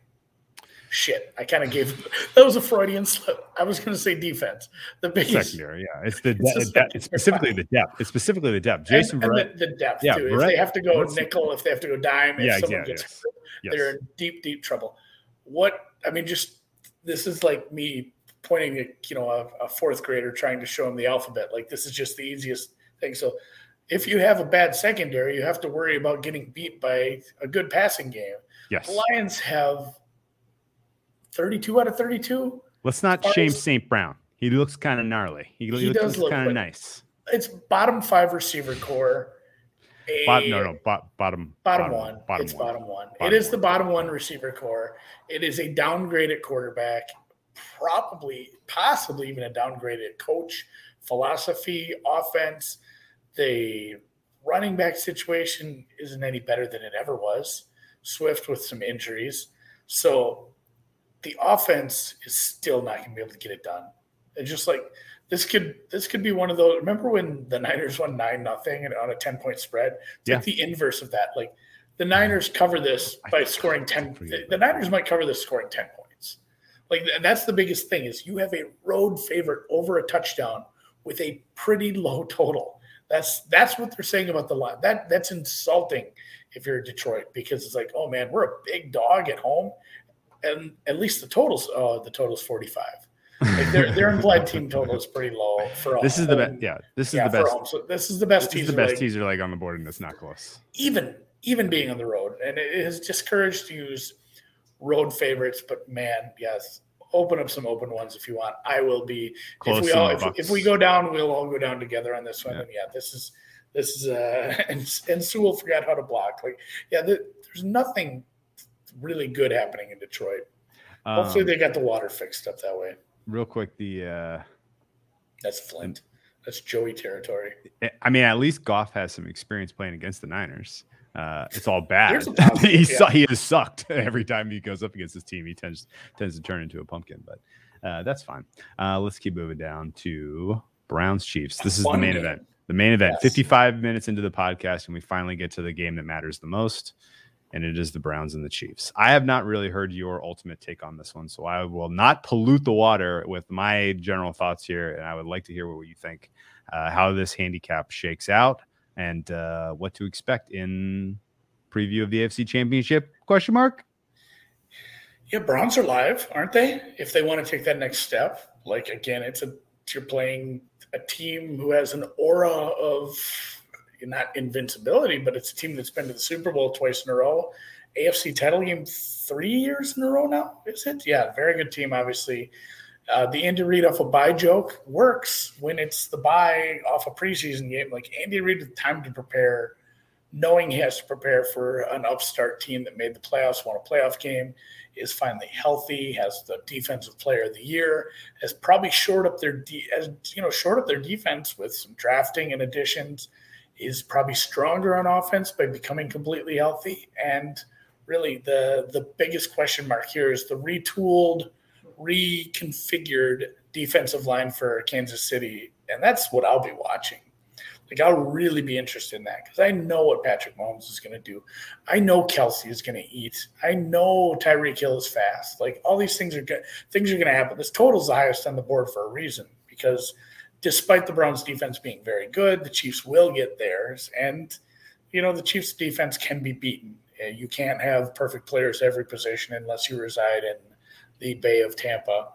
Shit, I kind of gave that was a Freudian slip. I was going to say defense. The biggest secondary, yeah. It's the it's, de- it's specifically the depth. It's specifically the depth. Jason and, and the, the, depth yeah, too. Brett, if they have to go nickel, if they have to go dime, if yeah, someone yeah, gets yes. hurt, yes. they're in deep, deep trouble. What I mean, just this is like me pointing at you know a, a, fourth grader trying to show him the alphabet. Like this is just the easiest thing. So if you have a bad secondary, you have to worry about getting beat by a good passing game. Yes, the Lions have thirty-two out of thirty-two. Let's not shame St. Brown. He looks kind of gnarly. He, he, he looks look kind of nice. It's bottom five receiver corps a bottom, no, no, bottom, bottom, bottom one. Bottom it's one. bottom one. Bottom it is one. the bottom one receiver corps. It is a downgraded quarterback, probably, possibly even a downgraded coach, philosophy, offense. The running back situation isn't any better than it ever was. Swift with some injuries. So the offense is still not going to be able to get it done. It's just like this could this could be one of those. Remember when the Niners won nine nothing and on a ten point spread? It's Yeah. like the inverse of that. Like the Niners cover this by scoring ten. The, the Niners might cover this scoring ten points. Like that's the biggest thing is you have a road favorite over a touchdown with a pretty low total. That's that's what they're saying about the line. That that's insulting if you're Detroit because it's like, oh man, we're a big dog at home, and at least the totals. Oh, the total's forty five. Like their their implied team total is pretty low for a This is the best. Yeah, this is yeah, the best. So this is the best This is teaser. the best leg, teaser leg on the board, and it's not close. even even being on the road, and it has discouraged to use road favorites. But man, yes, open up some open ones if you want. I will be Close if we all if, if we go down, we'll all go down together on this one. Yeah. And yeah, this is this is uh and and Sewell forgot how to block. Like yeah, the, there's nothing really good happening in Detroit. Hopefully Um, they got the water fixed up that way. real quick, the uh, That's Flint. That's Joey territory. I mean, at least Goff has some experience playing against the Niners. Uh, it's all bad. He, yeah. he has sucked every time he goes up against this team. He tends tends to turn into a pumpkin, but uh, that's fine. Uh, let's keep moving down to Browns Chiefs. This is the main game. event. The main event. Yes. 55 minutes into the podcast, and we finally get to the game that matters the most, and it is the Browns and the Chiefs. I have not really heard your ultimate take on this one, so I will not pollute the water with my general thoughts here, and I would like to hear what you think, uh, how this handicap shakes out, and uh, what to expect in preview of the AFC Championship? Question mark. Yeah, Browns are live, aren't they? If they want to take that next step, like again, it's a you're playing a team who has an aura of not invincibility, but it's a team that's been to the Super Bowl twice in a row. AFC title game three years in a row now, is it? Yeah, very good team, obviously. Uh, the Andy Reid off a bye joke works when it's the bye off a preseason game. Like Andy Reid with time to prepare, knowing he has to prepare for an upstart team that made the playoffs, won a playoff game, is finally healthy, has the defensive player of the year, has probably shored up their de- you know shored up their defense with some drafting and additions, is probably stronger on offense by becoming completely healthy. And really, the the biggest question mark here is the retooled, reconfigured defensive line for Kansas City, and that's what I'll be watching. Like I'll really be interested in that because I know what Patrick Mahomes is going to do. I know Kelce is going to eat. I know Tyreek Hill is fast. Like all these things are good. Things are going to happen. This total's the highest on the board for a reason because despite the Browns defense being very good, the Chiefs will get theirs, and you know the Chiefs defense can be beaten. You can't have perfect players every position unless you reside in the Bay of Tampa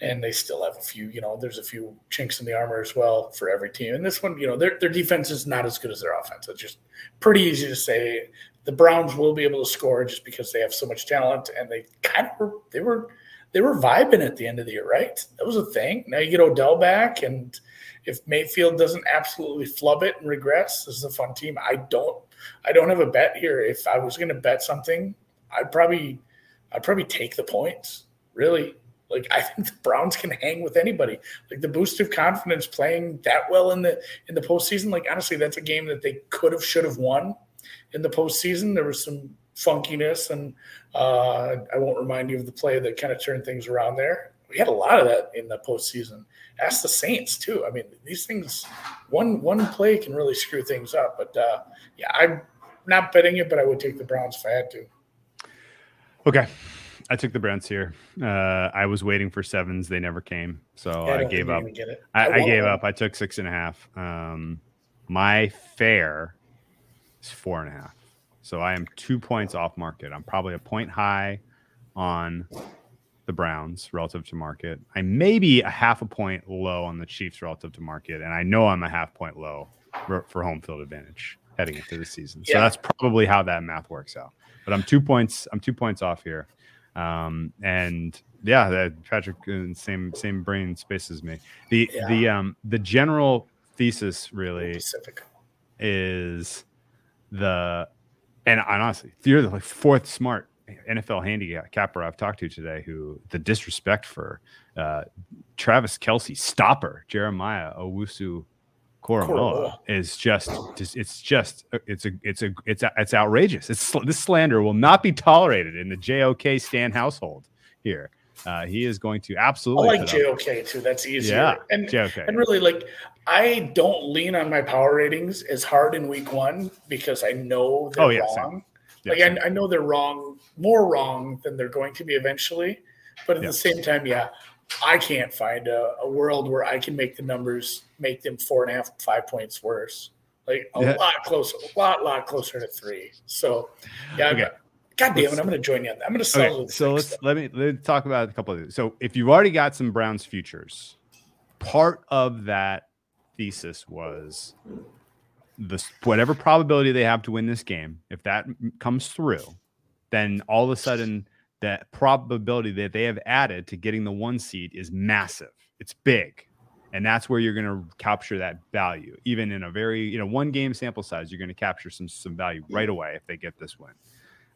and they still have a few, you know, there's a few chinks in the armor as well for every team. And this one, you know, their, their defense is not as good as their offense. It's just pretty easy to say the Browns will be able to score just because they have so much talent and they kind of were, they were, they were vibing at the end of the year, right? That was a thing. Now you get Odell back, and if Mayfield doesn't absolutely flub it and regress, this is a fun team. I don't, I don't have a bet here. If I was going to bet something, I'd probably, I'd probably take the points. Really, like I think the Browns can hang with anybody. Like the boost of confidence playing that well in the in the postseason. Like honestly, that's a game that they could have should have won in the postseason. There was some funkiness, and uh, I won't remind you of the play that kind of turned things around there. We had a lot of that in the postseason. Ask the Saints too. I mean, these things one one play can really screw things up. But uh, yeah, I'm not betting it, but I would take the Browns if I had to. Okay. I took the Browns here. Uh, I was waiting for sevens. They never came. So Oh, I gave up. it. I, I gave up. I took six and a half. Um, my fair is four and a half. So I am two points off market. I'm probably a point high on the Browns relative to market. I may be a half a point low on the Chiefs relative to market. And I know I'm a half point low for, for home field advantage heading into the season. So Yeah. that's probably how that math works out. But I'm two points. I'm two points off here. Um, and yeah, that Patrick uh, same same brain space as me. The Yeah. the um the general thesis really Pacific. is the and honestly, you're the like fourth smart NFL handicapper I've talked to today who the disrespect for uh, Travis Kelce stopper Jeremiah Owusu Koramoah. is just, just it's just it's a it's a it's a, it's outrageous. It's this slander will not be tolerated in the JOK Stan household here. Uh, he is going to I absolutely. like put up- JOK too. That's easier. Yeah, And JOK. and really like I don't lean on my power ratings as hard in week one because I know they're Oh, yeah, wrong. Yeah, like. I, I know they're wrong, more wrong than they're going to be eventually. But at Yeah. the same time, yeah, I can't find a, a world where I can make the numbers make them four and a half, five points worse. Like a Yeah. lot closer, a lot, lot closer to three. So yeah, Okay. God damn it, I'm going to join you on that. I'm going to sell Okay, so let's let me let's talk about a couple of these. So if you've already got some Browns futures, part of that thesis was the whatever probability they have to win this game. If that comes through, then all of a sudden that probability that they have added to getting the one seed is massive. It's big. And that's where you're going to capture that value. Even in a very, you know, one game sample size, you're going to capture some some value right away if they get this win.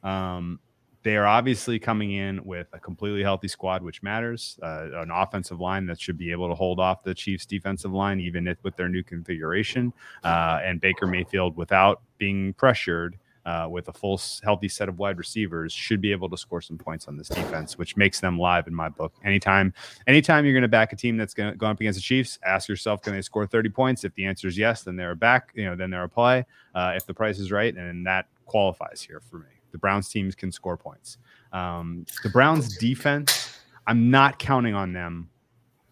Um, they are obviously coming in with a completely healthy squad, which matters. Uh, an offensive line that should be able to hold off the Chiefs' defensive line, even if, with their new configuration. Uh, and Baker Mayfield, without being pressured, uh, with a full healthy set of wide receivers, should be able to score some points on this defense, which makes them live in my book. Anytime, anytime you're going to back a team that's going to go up against the Chiefs, ask yourself, can they score 30 points? If the answer is yes, then they're back. You know, then they're a play. Uh, if the price is right, and that qualifies here for me. The Browns teams can score points. Um, the Browns defense, I'm not counting on them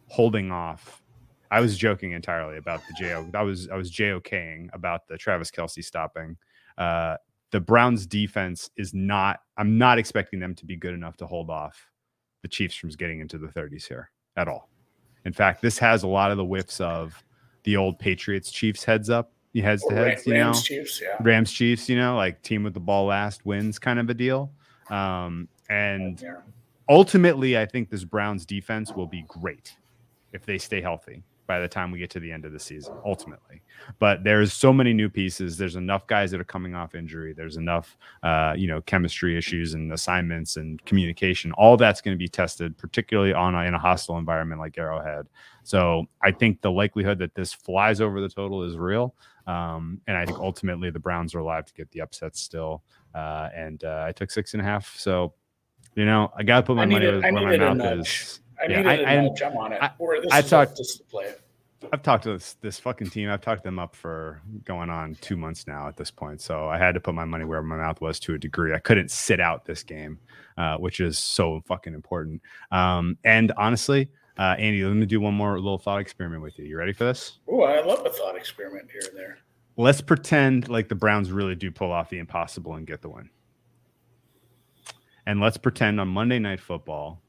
holding off. I was joking entirely about the JO. I was I was JOKing about the Travis Kelce stopping. Uh, the Browns defense is not. I'm not expecting them to be good enough to hold off the Chiefs from getting into the 30s here at all. In fact, this has a lot of the whiffs of the old Patriots Chiefs heads up, heads to heads. You know, Rams, Chiefs, yeah. Rams Chiefs, you know, like team with the ball last wins kind of a deal. Um, and Yeah. ultimately, I think this Browns defense will be great if they stay healthy by the time we get to the end of the season, ultimately. But there's so many new pieces. There's enough guys that are coming off injury. There's enough, uh, you know, chemistry issues and assignments and communication. All that's going to be tested, particularly on a, in a hostile environment like Arrowhead. So I think the likelihood that this flies over the total is real. Um, and I think ultimately the Browns are alive to get the upset still. Uh, and uh, I took six and a half. So, you know, I got to put my money needed- where my mouth is. I Yeah, I- I- on it. I- Or this I is talked- is the play. I've talked to this this fucking team. I've talked them up for going on two months now at this point. So I had to put my money where my mouth was to a degree. I couldn't sit out this game, uh, which is so fucking important. Um, and honestly, uh, Andy, let me do one more little thought experiment with you. You ready for this? Oh, I love a thought experiment here and there. Let's pretend like the Browns really do pull off the impossible and get the win. And let's pretend on Monday Night Football,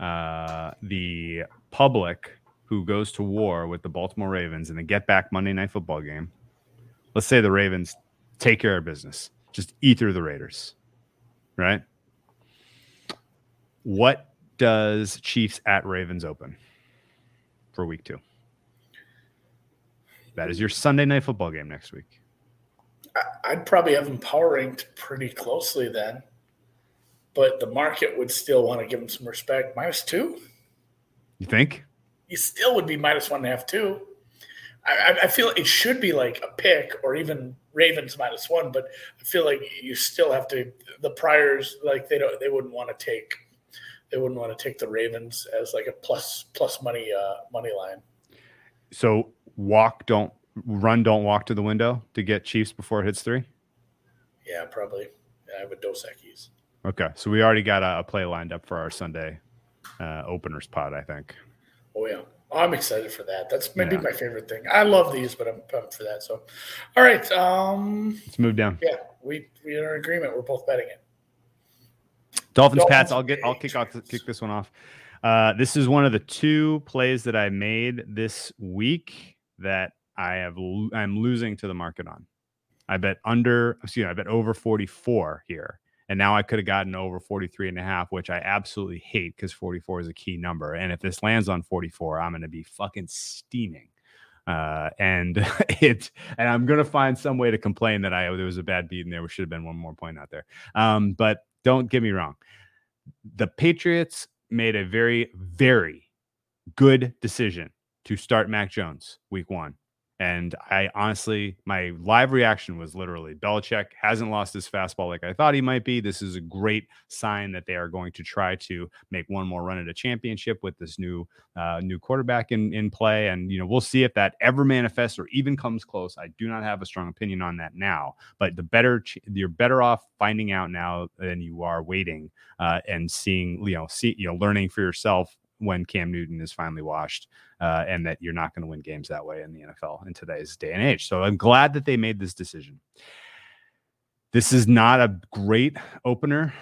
uh, the public who goes to war with the Baltimore Ravens in the get back Monday Night Football game, let's say the Ravens take care of business, just eat through the Raiders, right? What does Chiefs at Ravens open for week two? That is your Sunday Night Football game next week. I'd probably have them power ranked pretty closely then, but the market would still want to give them some respect. Minus two, You think? you still would be minus one and a half, two. I, I- I feel it should be like a pick or even Ravens minus one, but I feel like you still have to. The priors like they don't, they wouldn't want to take, they wouldn't want to take the Ravens as like a plus plus money uh, money line. So walk, don't run, don't walk to the window to get Chiefs before it hits three. Yeah, probably. Yeah, I have a Dos Equis. Okay, so we already got a, a play lined up for our Sunday uh, openers pod. I think. Oh yeah, I'm excited for that. That's maybe Yeah. my favorite thing. I love these, but I'm pumped for that. So, all right, um, Let's move down. yeah, we we are in agreement. We're both betting it. Dolphins, Dolphins, Pats. I'll get. I'll kick off. Kick this one off. Uh, this is one of the two plays that I made this week that I have. I'm losing to the market on. I bet under. Excuse me. I bet over 44 here, and now I could have gotten over 43 and a half, which I absolutely hate because 44 is a key number. And if this lands on 44, I'm going to be fucking steaming. Uh, and it, and I'm gonna find some way to complain that I there was a bad beat in there. Should have been one more point out there. Um, but don't get me wrong the Patriots made a very, very good decision to start Mac Jones week one. And I honestly, my live reaction was literally Belichick hasn't lost his fastball like I thought he might be. This is a great sign that they are going to try to make one more run at a championship with this new uh, new quarterback in in play. And you know, we'll see if that ever manifests or even comes close. I do not have a strong opinion on that now, but the better you're better off finding out now than you are waiting uh, and seeing, you know, see you know, learning for yourself when Cam Newton is finally washed, uh, and that you're not going to win games that way in the NFL in today's day and age. So I'm glad that they made this decision. This is not a great opener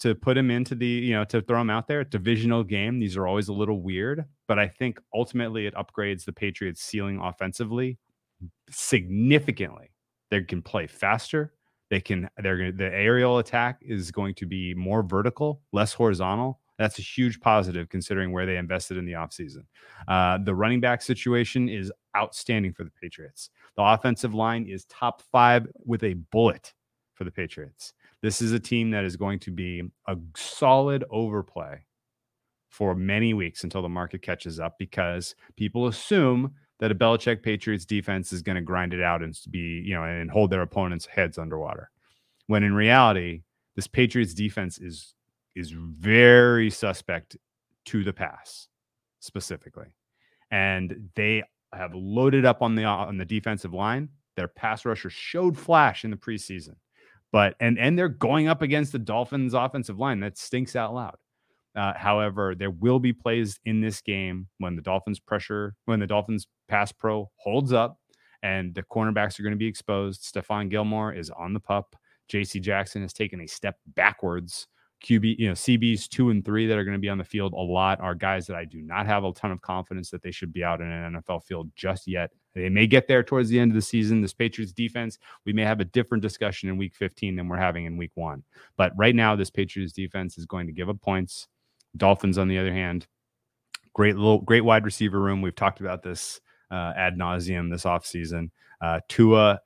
to put him into the, you know, to throw him out there. Divisional game. These are always a little weird, but I think ultimately it upgrades the Patriots' ceiling offensively significantly. They can play faster. They can, they're going to, the aerial attack is going to be more vertical, less horizontal that's a huge positive considering where they invested in the offseason. Uh, the running back situation is outstanding for the Patriots. The offensive line is top five with a bullet for the Patriots. This is a team that is going to be a solid overplay for many weeks until the market catches up because people assume that a Belichick Patriots defense is going to grind it out and be, you know, and hold their opponents' heads underwater. When in reality, this Patriots defense is is very suspect to the pass specifically. And they have loaded up on the on the defensive line. Their pass rusher showed flash in the preseason. But and and they're going up against the Dolphins offensive line that stinks out loud. Uh, however, there will be plays in this game when the Dolphins pressure, when the Dolphins pass pro holds up and the cornerbacks are going to be exposed. Stephon Gilmore is on the pup. JC Jackson has taken a step backwards QB, you know, CBs two and three that are going to be on the field a lot are guys that I do not have a ton of confidence that they should be out in an NFL field just yet. They may get there towards the end of the season. This Patriots defense, we may have a different discussion in week 15 than we're having in week one. But right now, this Patriots defense is going to give up points. Dolphins, on the other hand, great little, great wide receiver room. We've talked about this uh, ad nauseum this offseason. Uh, Tua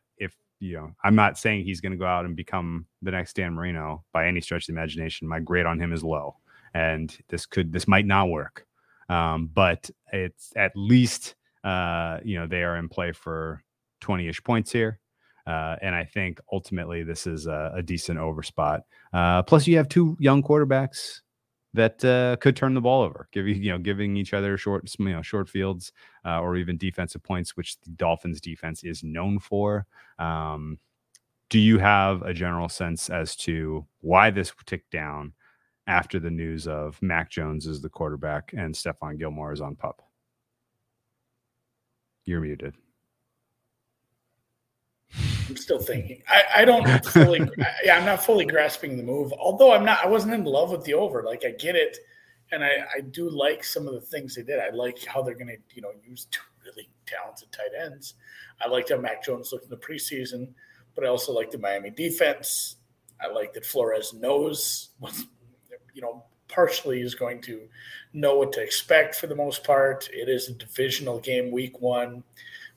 you know, I'm not saying he's going to go out and become the next Dan Marino by any stretch of the imagination. My grade on him is low, and this could this might not work. Um, but it's at least uh, you know they are in play for 20ish points here. Uh, and I think ultimately this is a, a decent over spot. Uh, plus, you have two young quarterbacks that uh, could turn the ball over, giving you know giving each other short you know short fields uh, or even defensive points, which the Dolphins defense is known for. Um, do you have a general sense as to why this ticked down after the news of Mac Jones is the quarterback and Stephon Gilmore is on pup? You're muted. I'm still thinking. I, I don't fully. yeah, I'm not fully grasping the move. Although I'm not. I wasn't in love with the over. Like I get it, and I, I do like some of the things they did. I like how they're going to you know use two really talented tight ends. I liked how Mac Jones looked in the preseason, but I also like the Miami defense. I like that Flores knows what you know partially is going to know what to expect for the most part. It is a divisional game, week one,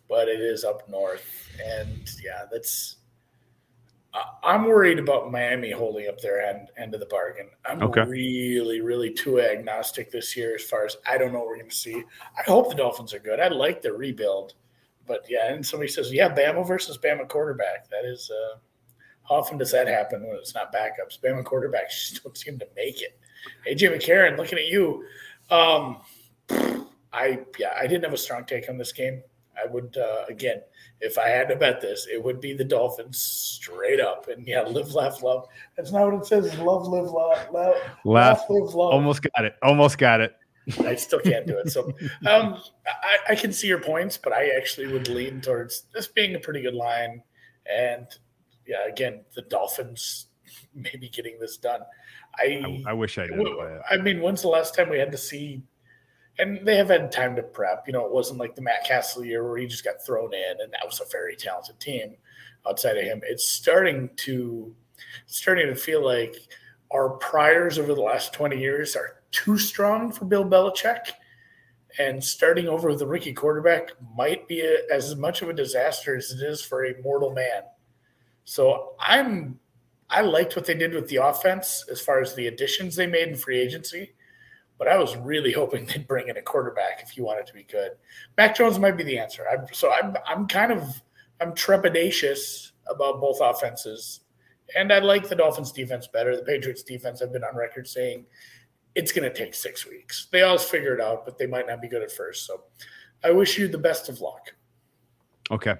but it is up north and yeah, that's. I'm worried about Miami holding up their end, end of the bargain. I'm okay. really, really too agnostic this year as far as I don't know what we're going to see. I hope the Dolphins are good. I like the rebuild, but yeah. And somebody says, "Yeah, Bama versus Bama quarterback." That is, uh, how often does that happen when it's not backups? Bama quarterbacks just don't seem to make it. Hey, Jimmy Karen, looking at you. Um, I yeah, I didn't have a strong take on this game. I would uh, again, if I had to bet this, it would be the Dolphins straight up. And yeah, live, laugh, love. That's not what it says. Love, live, laugh, laugh, laugh live, love. Almost got it. Almost got it. I still can't do it. So um, I, I, can see your points, but I actually would lean towards this being a pretty good line. And yeah, again, the Dolphins maybe getting this done. I I, I wish I did. I mean, when's the last time we had to see and they have had time to prep. You know, it wasn't like the Matt Cassel year where he just got thrown in, and that was a very talented team. Outside of him, it's starting to starting to feel like our priors over the last twenty years are too strong for Bill Belichick, and starting over with a rookie quarterback might be a, as much of a disaster as it is for a mortal man. So I'm I liked what they did with the offense as far as the additions they made in free agency but I was really hoping they'd bring in a quarterback if you wanted to be good. Mac Jones might be the answer. I'm, so I'm I'm kind of I'm trepidatious about both offenses, and I like the Dolphins defense better. The Patriots defense I've been on record saying it's going to take six weeks. They always figure it out, but they might not be good at first. So I wish you the best of luck. Okay.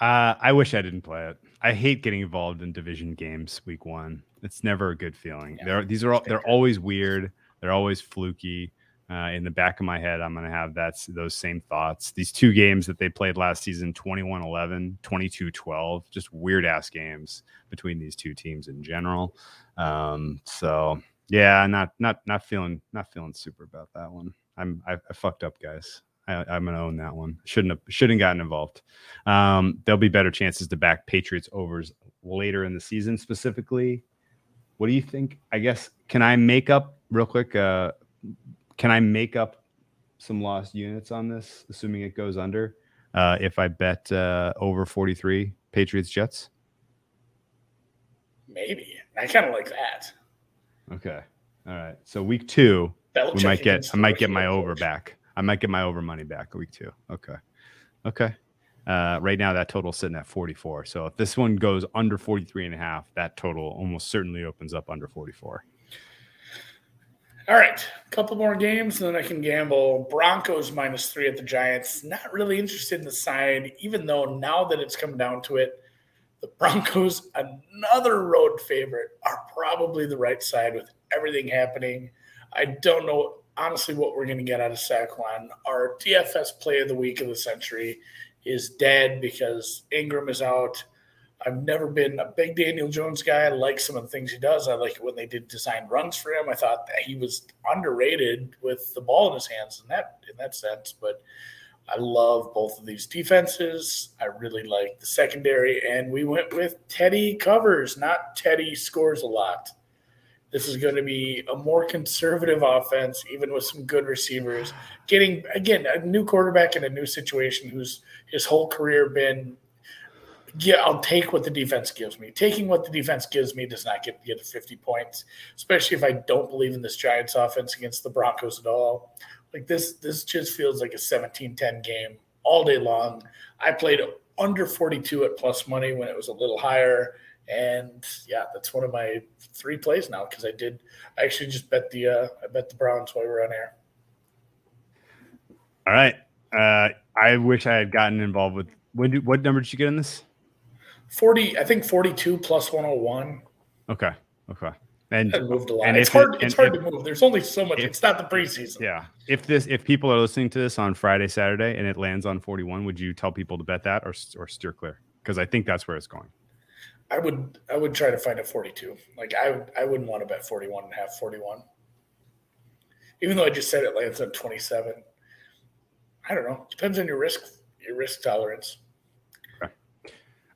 Uh, I wish I didn't play it. I hate getting involved in division games week one. It's never a good feeling. Yeah, they're, these are all, they're always weird. They're always fluky. Uh, in the back of my head, I'm going to have that's those same thoughts. These two games that they played last season 21 11, 22 12, just weird ass games between these two teams in general. Um, so, yeah, not not not feeling not feeling super about that one. I'm I, I fucked up, guys. I, am gonna own that one. Shouldn't have shouldn't gotten involved. Um, there'll be better chances to back Patriots overs later in the season. Specifically, what do you think? I guess can I make up real quick? Uh, can I make up some lost units on this, assuming it goes under? Uh, if I bet uh, over 43 Patriots Jets, maybe I kind of like that. Okay, all right. So week two, we might get I might get my over back. I might get my over money back week two. Okay. Okay. Uh, right now that total sitting at 44. So if this one goes under 43 and a half, that total almost certainly opens up under 44. All right, a couple more games, and then I can gamble. Broncos minus three at the Giants. Not really interested in the side, even though now that it's come down to it, the Broncos, another road favorite, are probably the right side with everything happening. I don't know honestly what we're going to get out of Saquon. Our DFS play of the week of the century is dead because Engram is out. I've never been a big Daniel Jones guy. I like some of the things he does. I like it when they did design runs for him. I thought that he was underrated with the ball in his hands in that in that sense. But I love both of these defenses. I really like the secondary, and we went with Teddy covers, not Teddy scores a lot. This is going to be a more conservative offense, even with some good receivers. Getting again a new quarterback in a new situation, who's his whole career been. Yeah, I'll take what the defense gives me. Taking what the defense gives me does not get get to 50 points, especially if I don't believe in this Giants offense against the Broncos at all. Like this, this just feels like a 17-10 game all day long. I played under 42 at plus money when it was a little higher and yeah, that's one of my three plays now because I did. I actually just bet the uh, I bet the Browns while we were on air. All right. Uh, I wish I had gotten involved with. When did, what number did you get in this? Forty. I think forty-two 101. Okay. Okay. And moved a lot. it's hard. It, it's hard if, to move. There's only so much. If, it's not the preseason. Yeah. If this, if people are listening to this on Friday, Saturday, and it lands on 41, would you tell people to bet that or or steer clear? Because I think that's where it's going. I would I would try to find a 42. Like I I wouldn't want to bet 41 and have 41. Even though I just said it lands on 27. I don't know. Depends on your risk your risk tolerance.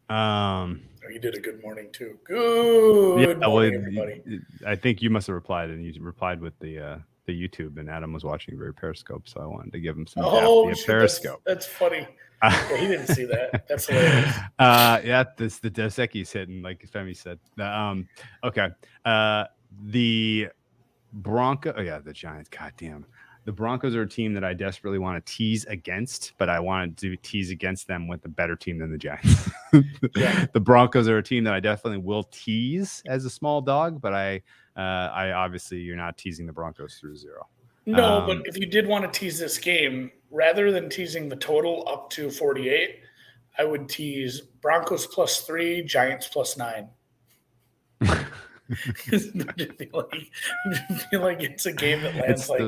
Um oh, you did a good morning too. Good yeah, morning, well, everybody. I think you must have replied and you replied with the uh the YouTube and Adam was watching very Periscope, so I wanted to give him some oh, shit, Periscope. That's, that's funny. yeah, he didn't see that. That's hilarious. Uh, yeah, this the Dos Equis hitting, like Femi said. Um, okay. Uh, the Bronco. Oh yeah, the Giants. God damn. The Broncos are a team that I desperately want to tease against, but I want to tease against them with a better team than the Giants. yeah. The Broncos are a team that I definitely will tease as a small dog, but I, uh, I obviously you're not teasing the Broncos through zero. No, um, but if you did want to tease this game, rather than teasing the total up to 48, I would tease Broncos plus three, Giants plus nine. I feel, like, feel like it's a game that lands it's like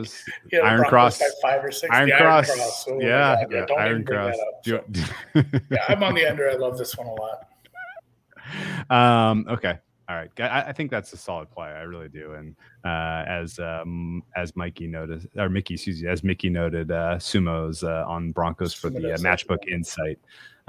you know, Iron Cross five or six. Iron, Cross. Iron Cross. So yeah, yeah, yeah Iron Cross. Up, so. yeah, I'm on the under. I love this one a lot. Um, okay. All right, I, I, think that's a solid play. I really do. And uh, as um, as Mikey noted, or Mickey, excuse me, as Mickey noted, uh, Sumo's uh, on Broncos for the uh, Matchbook Insight.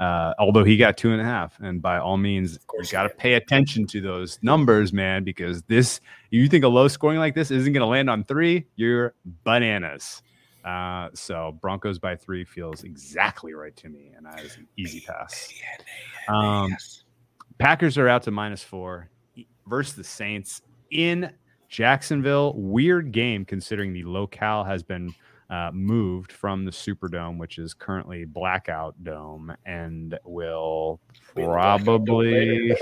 Uh, although he got two and a half, and by all means, you got to pay attention to those numbers, man, because this you think a low scoring like this isn't going to land on three, you're bananas. Uh, so Broncos by three feels exactly right to me, and that is an easy pass. Um, Packers are out to minus four versus the Saints in Jacksonville, weird game considering the locale has been uh, moved from the Superdome, which is currently Blackout Dome, and will probably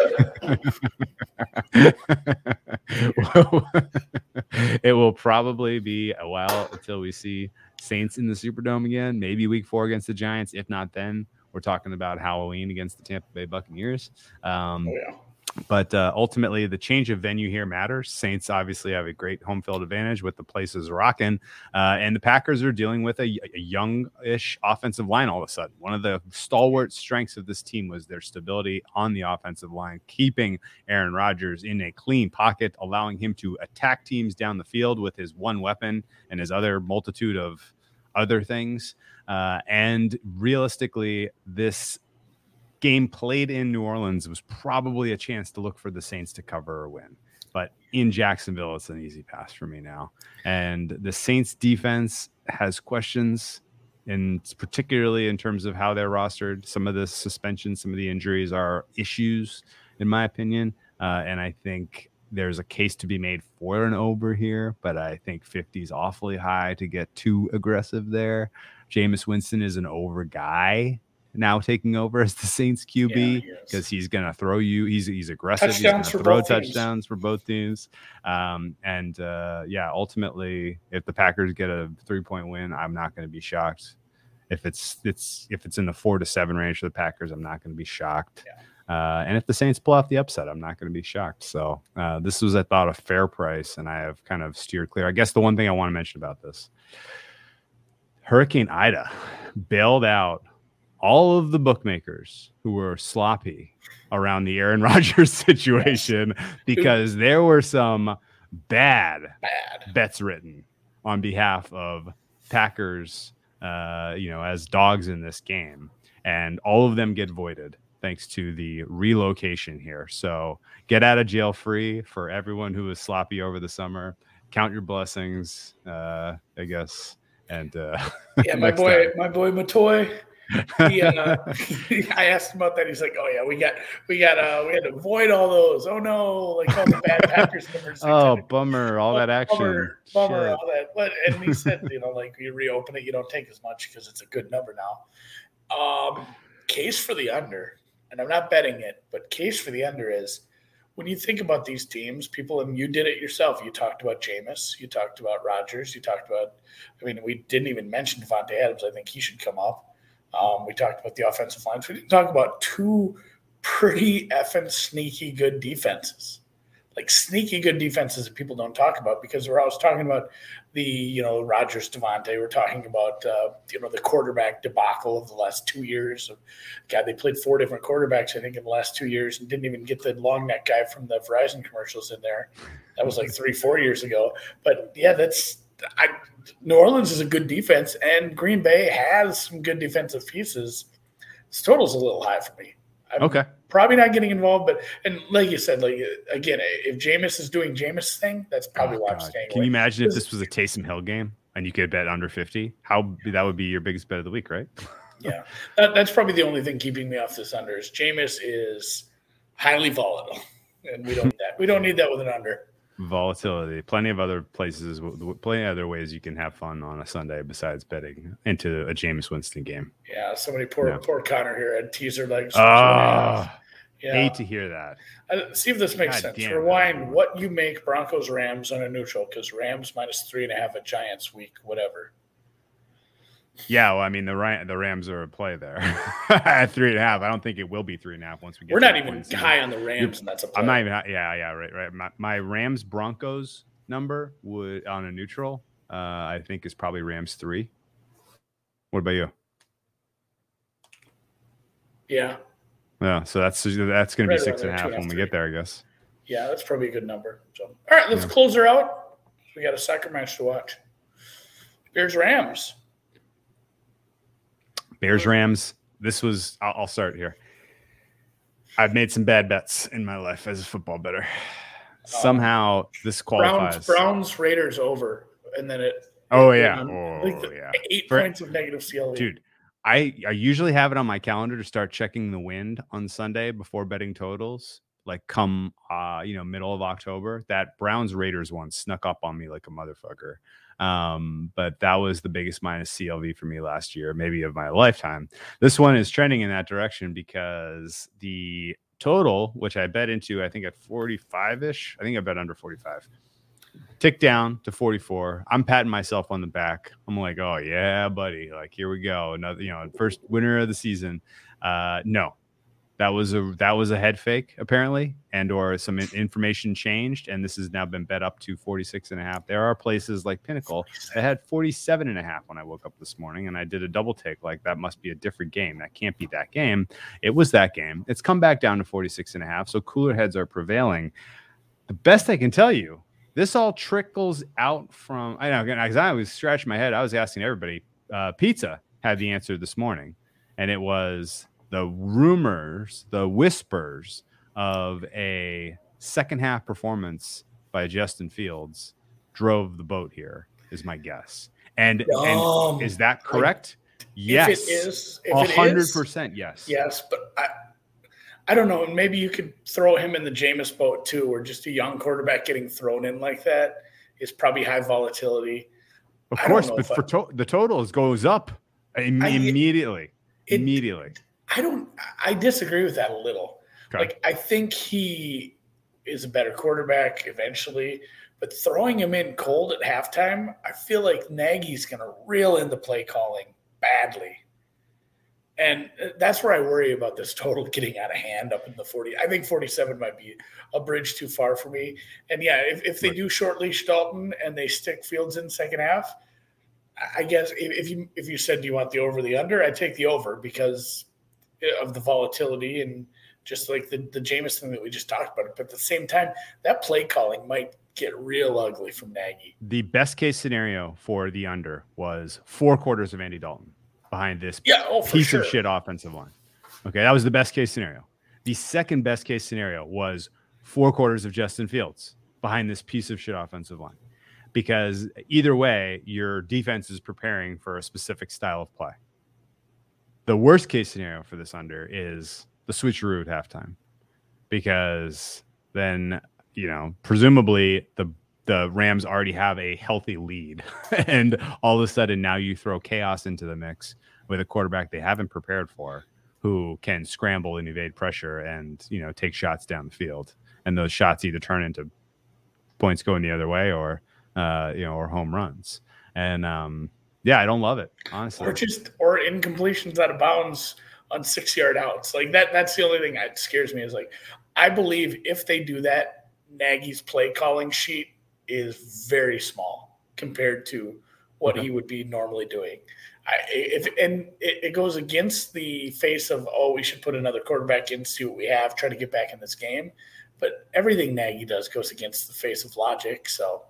it will probably be a while until we see Saints in the Superdome again. Maybe Week Four against the Giants. If not, then we're talking about Halloween against the Tampa Bay Buccaneers. Um, Oh, yeah. But uh, ultimately, the change of venue here matters. Saints obviously have a great home field advantage with the places rocking, uh, and the Packers are dealing with a, a youngish offensive line all of a sudden. One of the stalwart strengths of this team was their stability on the offensive line, keeping Aaron Rodgers in a clean pocket, allowing him to attack teams down the field with his one weapon and his other multitude of other things. Uh, and realistically, this game played in New Orleans was probably a chance to look for the Saints to cover or win. But in Jacksonville, it's an easy pass for me now. And the Saints defense has questions, and particularly in terms of how they're rostered. Some of the suspensions, some of the injuries are issues, in my opinion. Uh, and I think there's a case to be made for an over here, but I think 50 is awfully high to get too aggressive there. Jameis Winston is an over guy now taking over as the Saints QB he is. because he's going to throw you. He's he's aggressive. Touchdowns he's going to throw both teams. touchdowns for both teams. Um, and uh, yeah, ultimately, if the Packers get a three point win, I'm not going to be shocked. If it's it's if it's in the four to seven range for the Packers, I'm not going to be shocked. Uh, and if the Saints pull off the upset, I'm not going to be shocked. So uh, this was, I thought, a fair price, and I have kind of steered clear. I guess the one thing I want to mention about this Hurricane Ida bailed out all of the bookmakers who were sloppy around the Aaron Rodgers situation because there were some bad Bad. bets written on behalf of Packers, uh, you know, as dogs in this game, and all of them get voided thanks to the relocation here. So get out of jail free for everyone who was sloppy over the summer. Count your blessings, uh, I guess. And uh, Yeah, my boy, time. my boy Motoi. He, uh, I asked him about that. He's like, "Oh yeah, we got, we got, uh, we had to avoid all those. Oh no, like all the bad Packers numbers. oh, bummer! All that action. Bummer, bummer, Shit. all that. But and he said, you know, like you reopen it, you don't take as much because it's a good number now. Um, case for the under, and I'm not betting it, but case for the under is when you think about these teams, people, and you did it yourself. You talked about Jameis, you talked about Rodgers, you talked about. I mean, we didn't even mention Davante Adams. I think he should come up. Um, we talked about the offensive lines. We didn't talk about two pretty effing sneaky good defenses like sneaky good defenses that people don't talk about because we're always talking about the you know Rodgers Davante. We're talking about uh, you know the quarterback debacle of the last two years. God, they played four different quarterbacks I think in the last two years and didn't even get the long neck guy from the Verizon commercials in there. That was like three four years ago. But yeah, that's I, New Orleans is a good defense and Green Bay has some good defensive pieces. This total's a little high for me. I'm Okay. probably not getting involved, but and like you said, like again, if Jameis is doing Jameis thing, that's probably Oh, why I'm staying Can away. you imagine if This- was a Taysom Hill game and you could bet under 50? How that would be your biggest bet of the week, right? yeah, that, that's probably the only thing keeping me off this under is Jameis is highly volatile, and we don't need that. We don't need that with an under. Volatility. Plenty of other places, plenty of other ways you can have fun on a Sunday besides betting into a Jameis Winston game. Yeah, somebody poor Yeah. poor Connor here had teaser legs. oh, yeah. hate to hear that. Uh, see if this makes God sense. Rewind what you make Broncos Rams on a neutral because Rams minus three and a half at Giants week, whatever. Yeah, well, I mean the Ram, the Rams are a play there at three and a half. I don't think it will be three and a half once we get. We're not even point in the season. high on the Rams, and that's a play. I'm not even. Yeah, yeah, right, right. My, my Rams Broncos number would on a neutral. Uh, I think is probably Rams three. What about you? Yeah, Yeah, so that's that's going to be six around and a there, half two and a when we half, get there, I guess. Yeah, that's probably a good number. So, all right, let's Yeah. close her out. We got a soccer match to watch. Here's Rams. Bears Rams. This was. I'll, I'll start here. I've made some bad bets in my life as a football better. Somehow this qualifies. Browns Browns Raiders over, and then it. oh it- yeah, oh like the yeah, Eight For- points of negative CLV. dude. I I usually have it on my calendar to start checking the wind on Sunday before betting totals. like come uh, you know, middle of October. That Browns Raiders one snuck up on me like a motherfucker. Um, but that was the biggest minus CLV for me last year, maybe of my lifetime. This one is trending in that direction because the total, which I bet into, I think at 45 ish, I think I bet under 45, tick down to 44. I'm patting myself on the back. I'm like, oh, yeah, buddy. Like, here we go. Another, you know, first winner of the season. Uh, no, that was a that was a head fake apparently and or some information changed and this has now been bet up to 46 and a half. There are places like pinnacle that had 47 and a half when i woke up this morning and i did a double take like that must be a different game. That can't be that game. It was that game. It's come back down to 46 and a half so cooler heads are prevailing. The best i can tell you this all trickles out from i know again i was scratching my head. I was asking everybody uh, pizza had the answer this morning and it was the rumors, the whispers of a second half performance by Justin Fields drove the boat here, is my guess. And, um, and is that correct? I, yes. If it is, if hundred percent, yes. Yes, but I, I don't know. And maybe you could throw him in the Jameis boat too, or just a young quarterback getting thrown in like that is probably high volatility. Of course, but for to- the totals goes up Im- I, immediately. It, immediately. I don't. I disagree with that a little. Okay. Like I think he is a better quarterback eventually, but throwing him in cold at halftime, I feel like Nagy's going to reel in the play calling badly. And uh, that's where I worry about this total getting out of hand up in the 40. I think 47 might be a bridge too far for me. And yeah, if, if they do short leash Dalton and they stick Fields in second half, I guess if you if you said do you want the over the under, I'd take the over because of the volatility and just like the the Jameis thing that we just talked about. But at the same time, that play calling might get real ugly from Nagy. The best case scenario for the under was four quarters of Andy Dalton behind this yeah, oh, piece sure. of shit offensive line. Okay, that was the best case scenario. The second best case scenario was four quarters of Justin Fields behind this piece of shit offensive line. Because either way, your defense is preparing for a specific style of play. The worst case scenario for this under is the switcheroo at halftime, because then you know presumably the the Rams already have a healthy lead, and all of a sudden now you throw chaos into the mix with a quarterback they haven't prepared for, who can scramble and evade pressure and you know take shots down the field, and those shots either turn into points going the other way or uh, you know or home runs. And um, yeah, I don't love it honestly. Or just or incompletions out of bounds on six yard outs. Like that. That's the only thing that scares me. Is like I believe if they do that, Nagy's play calling sheet is very small compared to what okay. he would be normally doing. I, if and it, it, goes against the face of oh we should put another quarterback in see what we have try to get back in this game, but everything Nagy does goes against the face of logic. So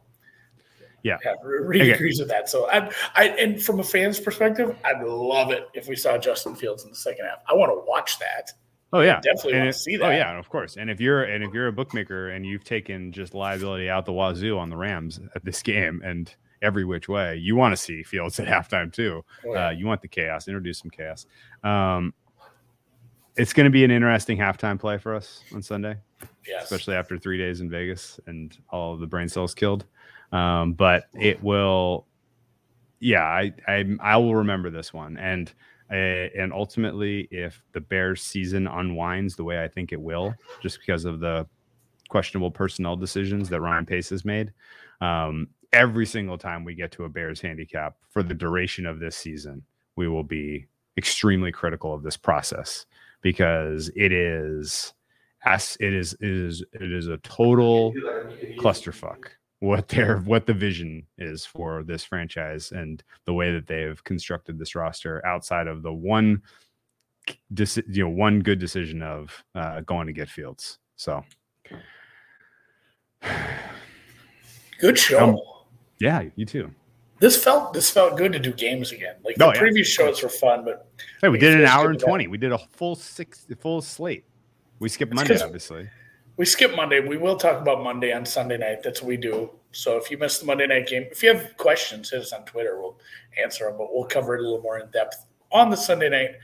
yeah, yeah really agrees with that. So I, I, and from a fan's perspective, I'd love it if we saw Justin Fields in the second half. I want to watch that. Oh yeah, I definitely and want to see that. Oh yeah, of course. And if you're and if you're a bookmaker and you've taken just liability out the wazoo on the Rams at this game and every which way, you want to see Fields at halftime too. Oh, yeah. uh, you want the chaos. Introduce some chaos. Um, it's going to be an interesting halftime play for us on Sunday, yes. especially after three days in Vegas and all the brain cells killed. Um, but it will, yeah, I, I, I will remember this one. And, uh, and ultimately, if the Bears season unwinds the way I think it will, just because of the questionable personnel decisions that Ryan Pace has made, um, every single time we get to a Bears handicap for the duration of this season, we will be extremely critical of this process because it is as it is it is it is a total clusterfuck what their what the vision is for this franchise and the way that they've constructed this roster outside of the one you know one good decision of uh, going to get Fields. So good show. Um, yeah, you too. This felt this felt good to do games again. Like the oh, yeah. previous shows were fun, but hey, we did an hour and twenty. We did a full six full slate. We skipped Monday, obviously we skip Monday. We will talk about Monday on Sunday night. That's what we do. So if you missed the Monday night game, if you have questions, hit us on Twitter. We'll answer them, but we'll cover it a little more in depth on the Sunday night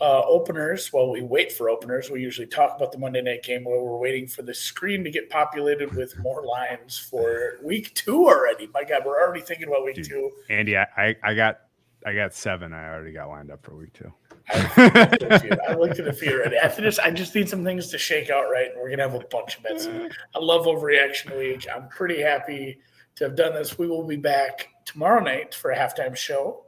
uh, openers, while we wait for openers, we usually talk about the Monday night game while we're waiting for the screen to get populated with more lines for week two already. My God, we're already thinking about week Dude. two. Andy, I, I, I got I got seven. I already got lined up for week two. I looked at a few. I looked at a few already. I just, I just need some things to shake out right, and we're gonna have a bunch of bets. I love overreaction week. I'm pretty happy to have done this. We will be back tomorrow night for a halftime show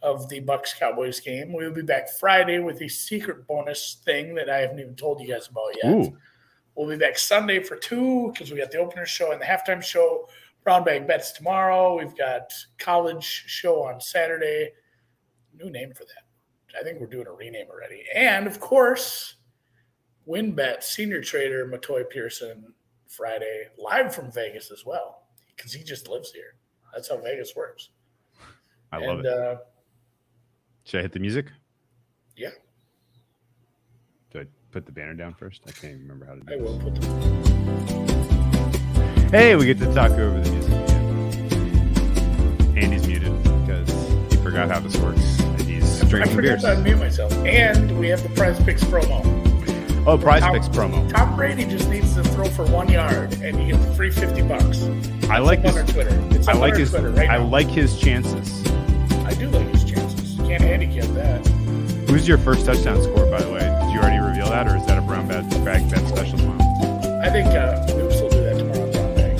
of the Bucs Cowboys game. We will be back Friday with a secret bonus thing that I haven't even told you guys about yet. Ooh, We'll be back Sunday for two because we got the opener show and the halftime show. Brown bag bets tomorrow. We've got college show on Saturday. New name for that. I think we're doing a rename already. And of course, WynnBET senior trader Motoi Pearson Friday live from Vegas as well because he just lives here. That's how Vegas works. I love and, it. Uh, Should I hit the music? yeah, Do I put the banner down first? I can't even remember how to do I will put them. Hey, we get to talk over the music again. Andy's muted because he forgot how this works. And he's I drinking forgot beers. to unmute myself. And we have the PrizePicks promo. Oh, Prize Tom- Picks promo. Tom Brady just needs to throw for one yard, and you get the free fifty bucks. I like his. up on our Twitter. It's I like his. Twitter right I now. like his chances. I do like his chances. Can't handicap that. Who's your first touchdown score, by the way? Did you already reveal that, or is that a brown bag bag bet special tomorrow? I think uh,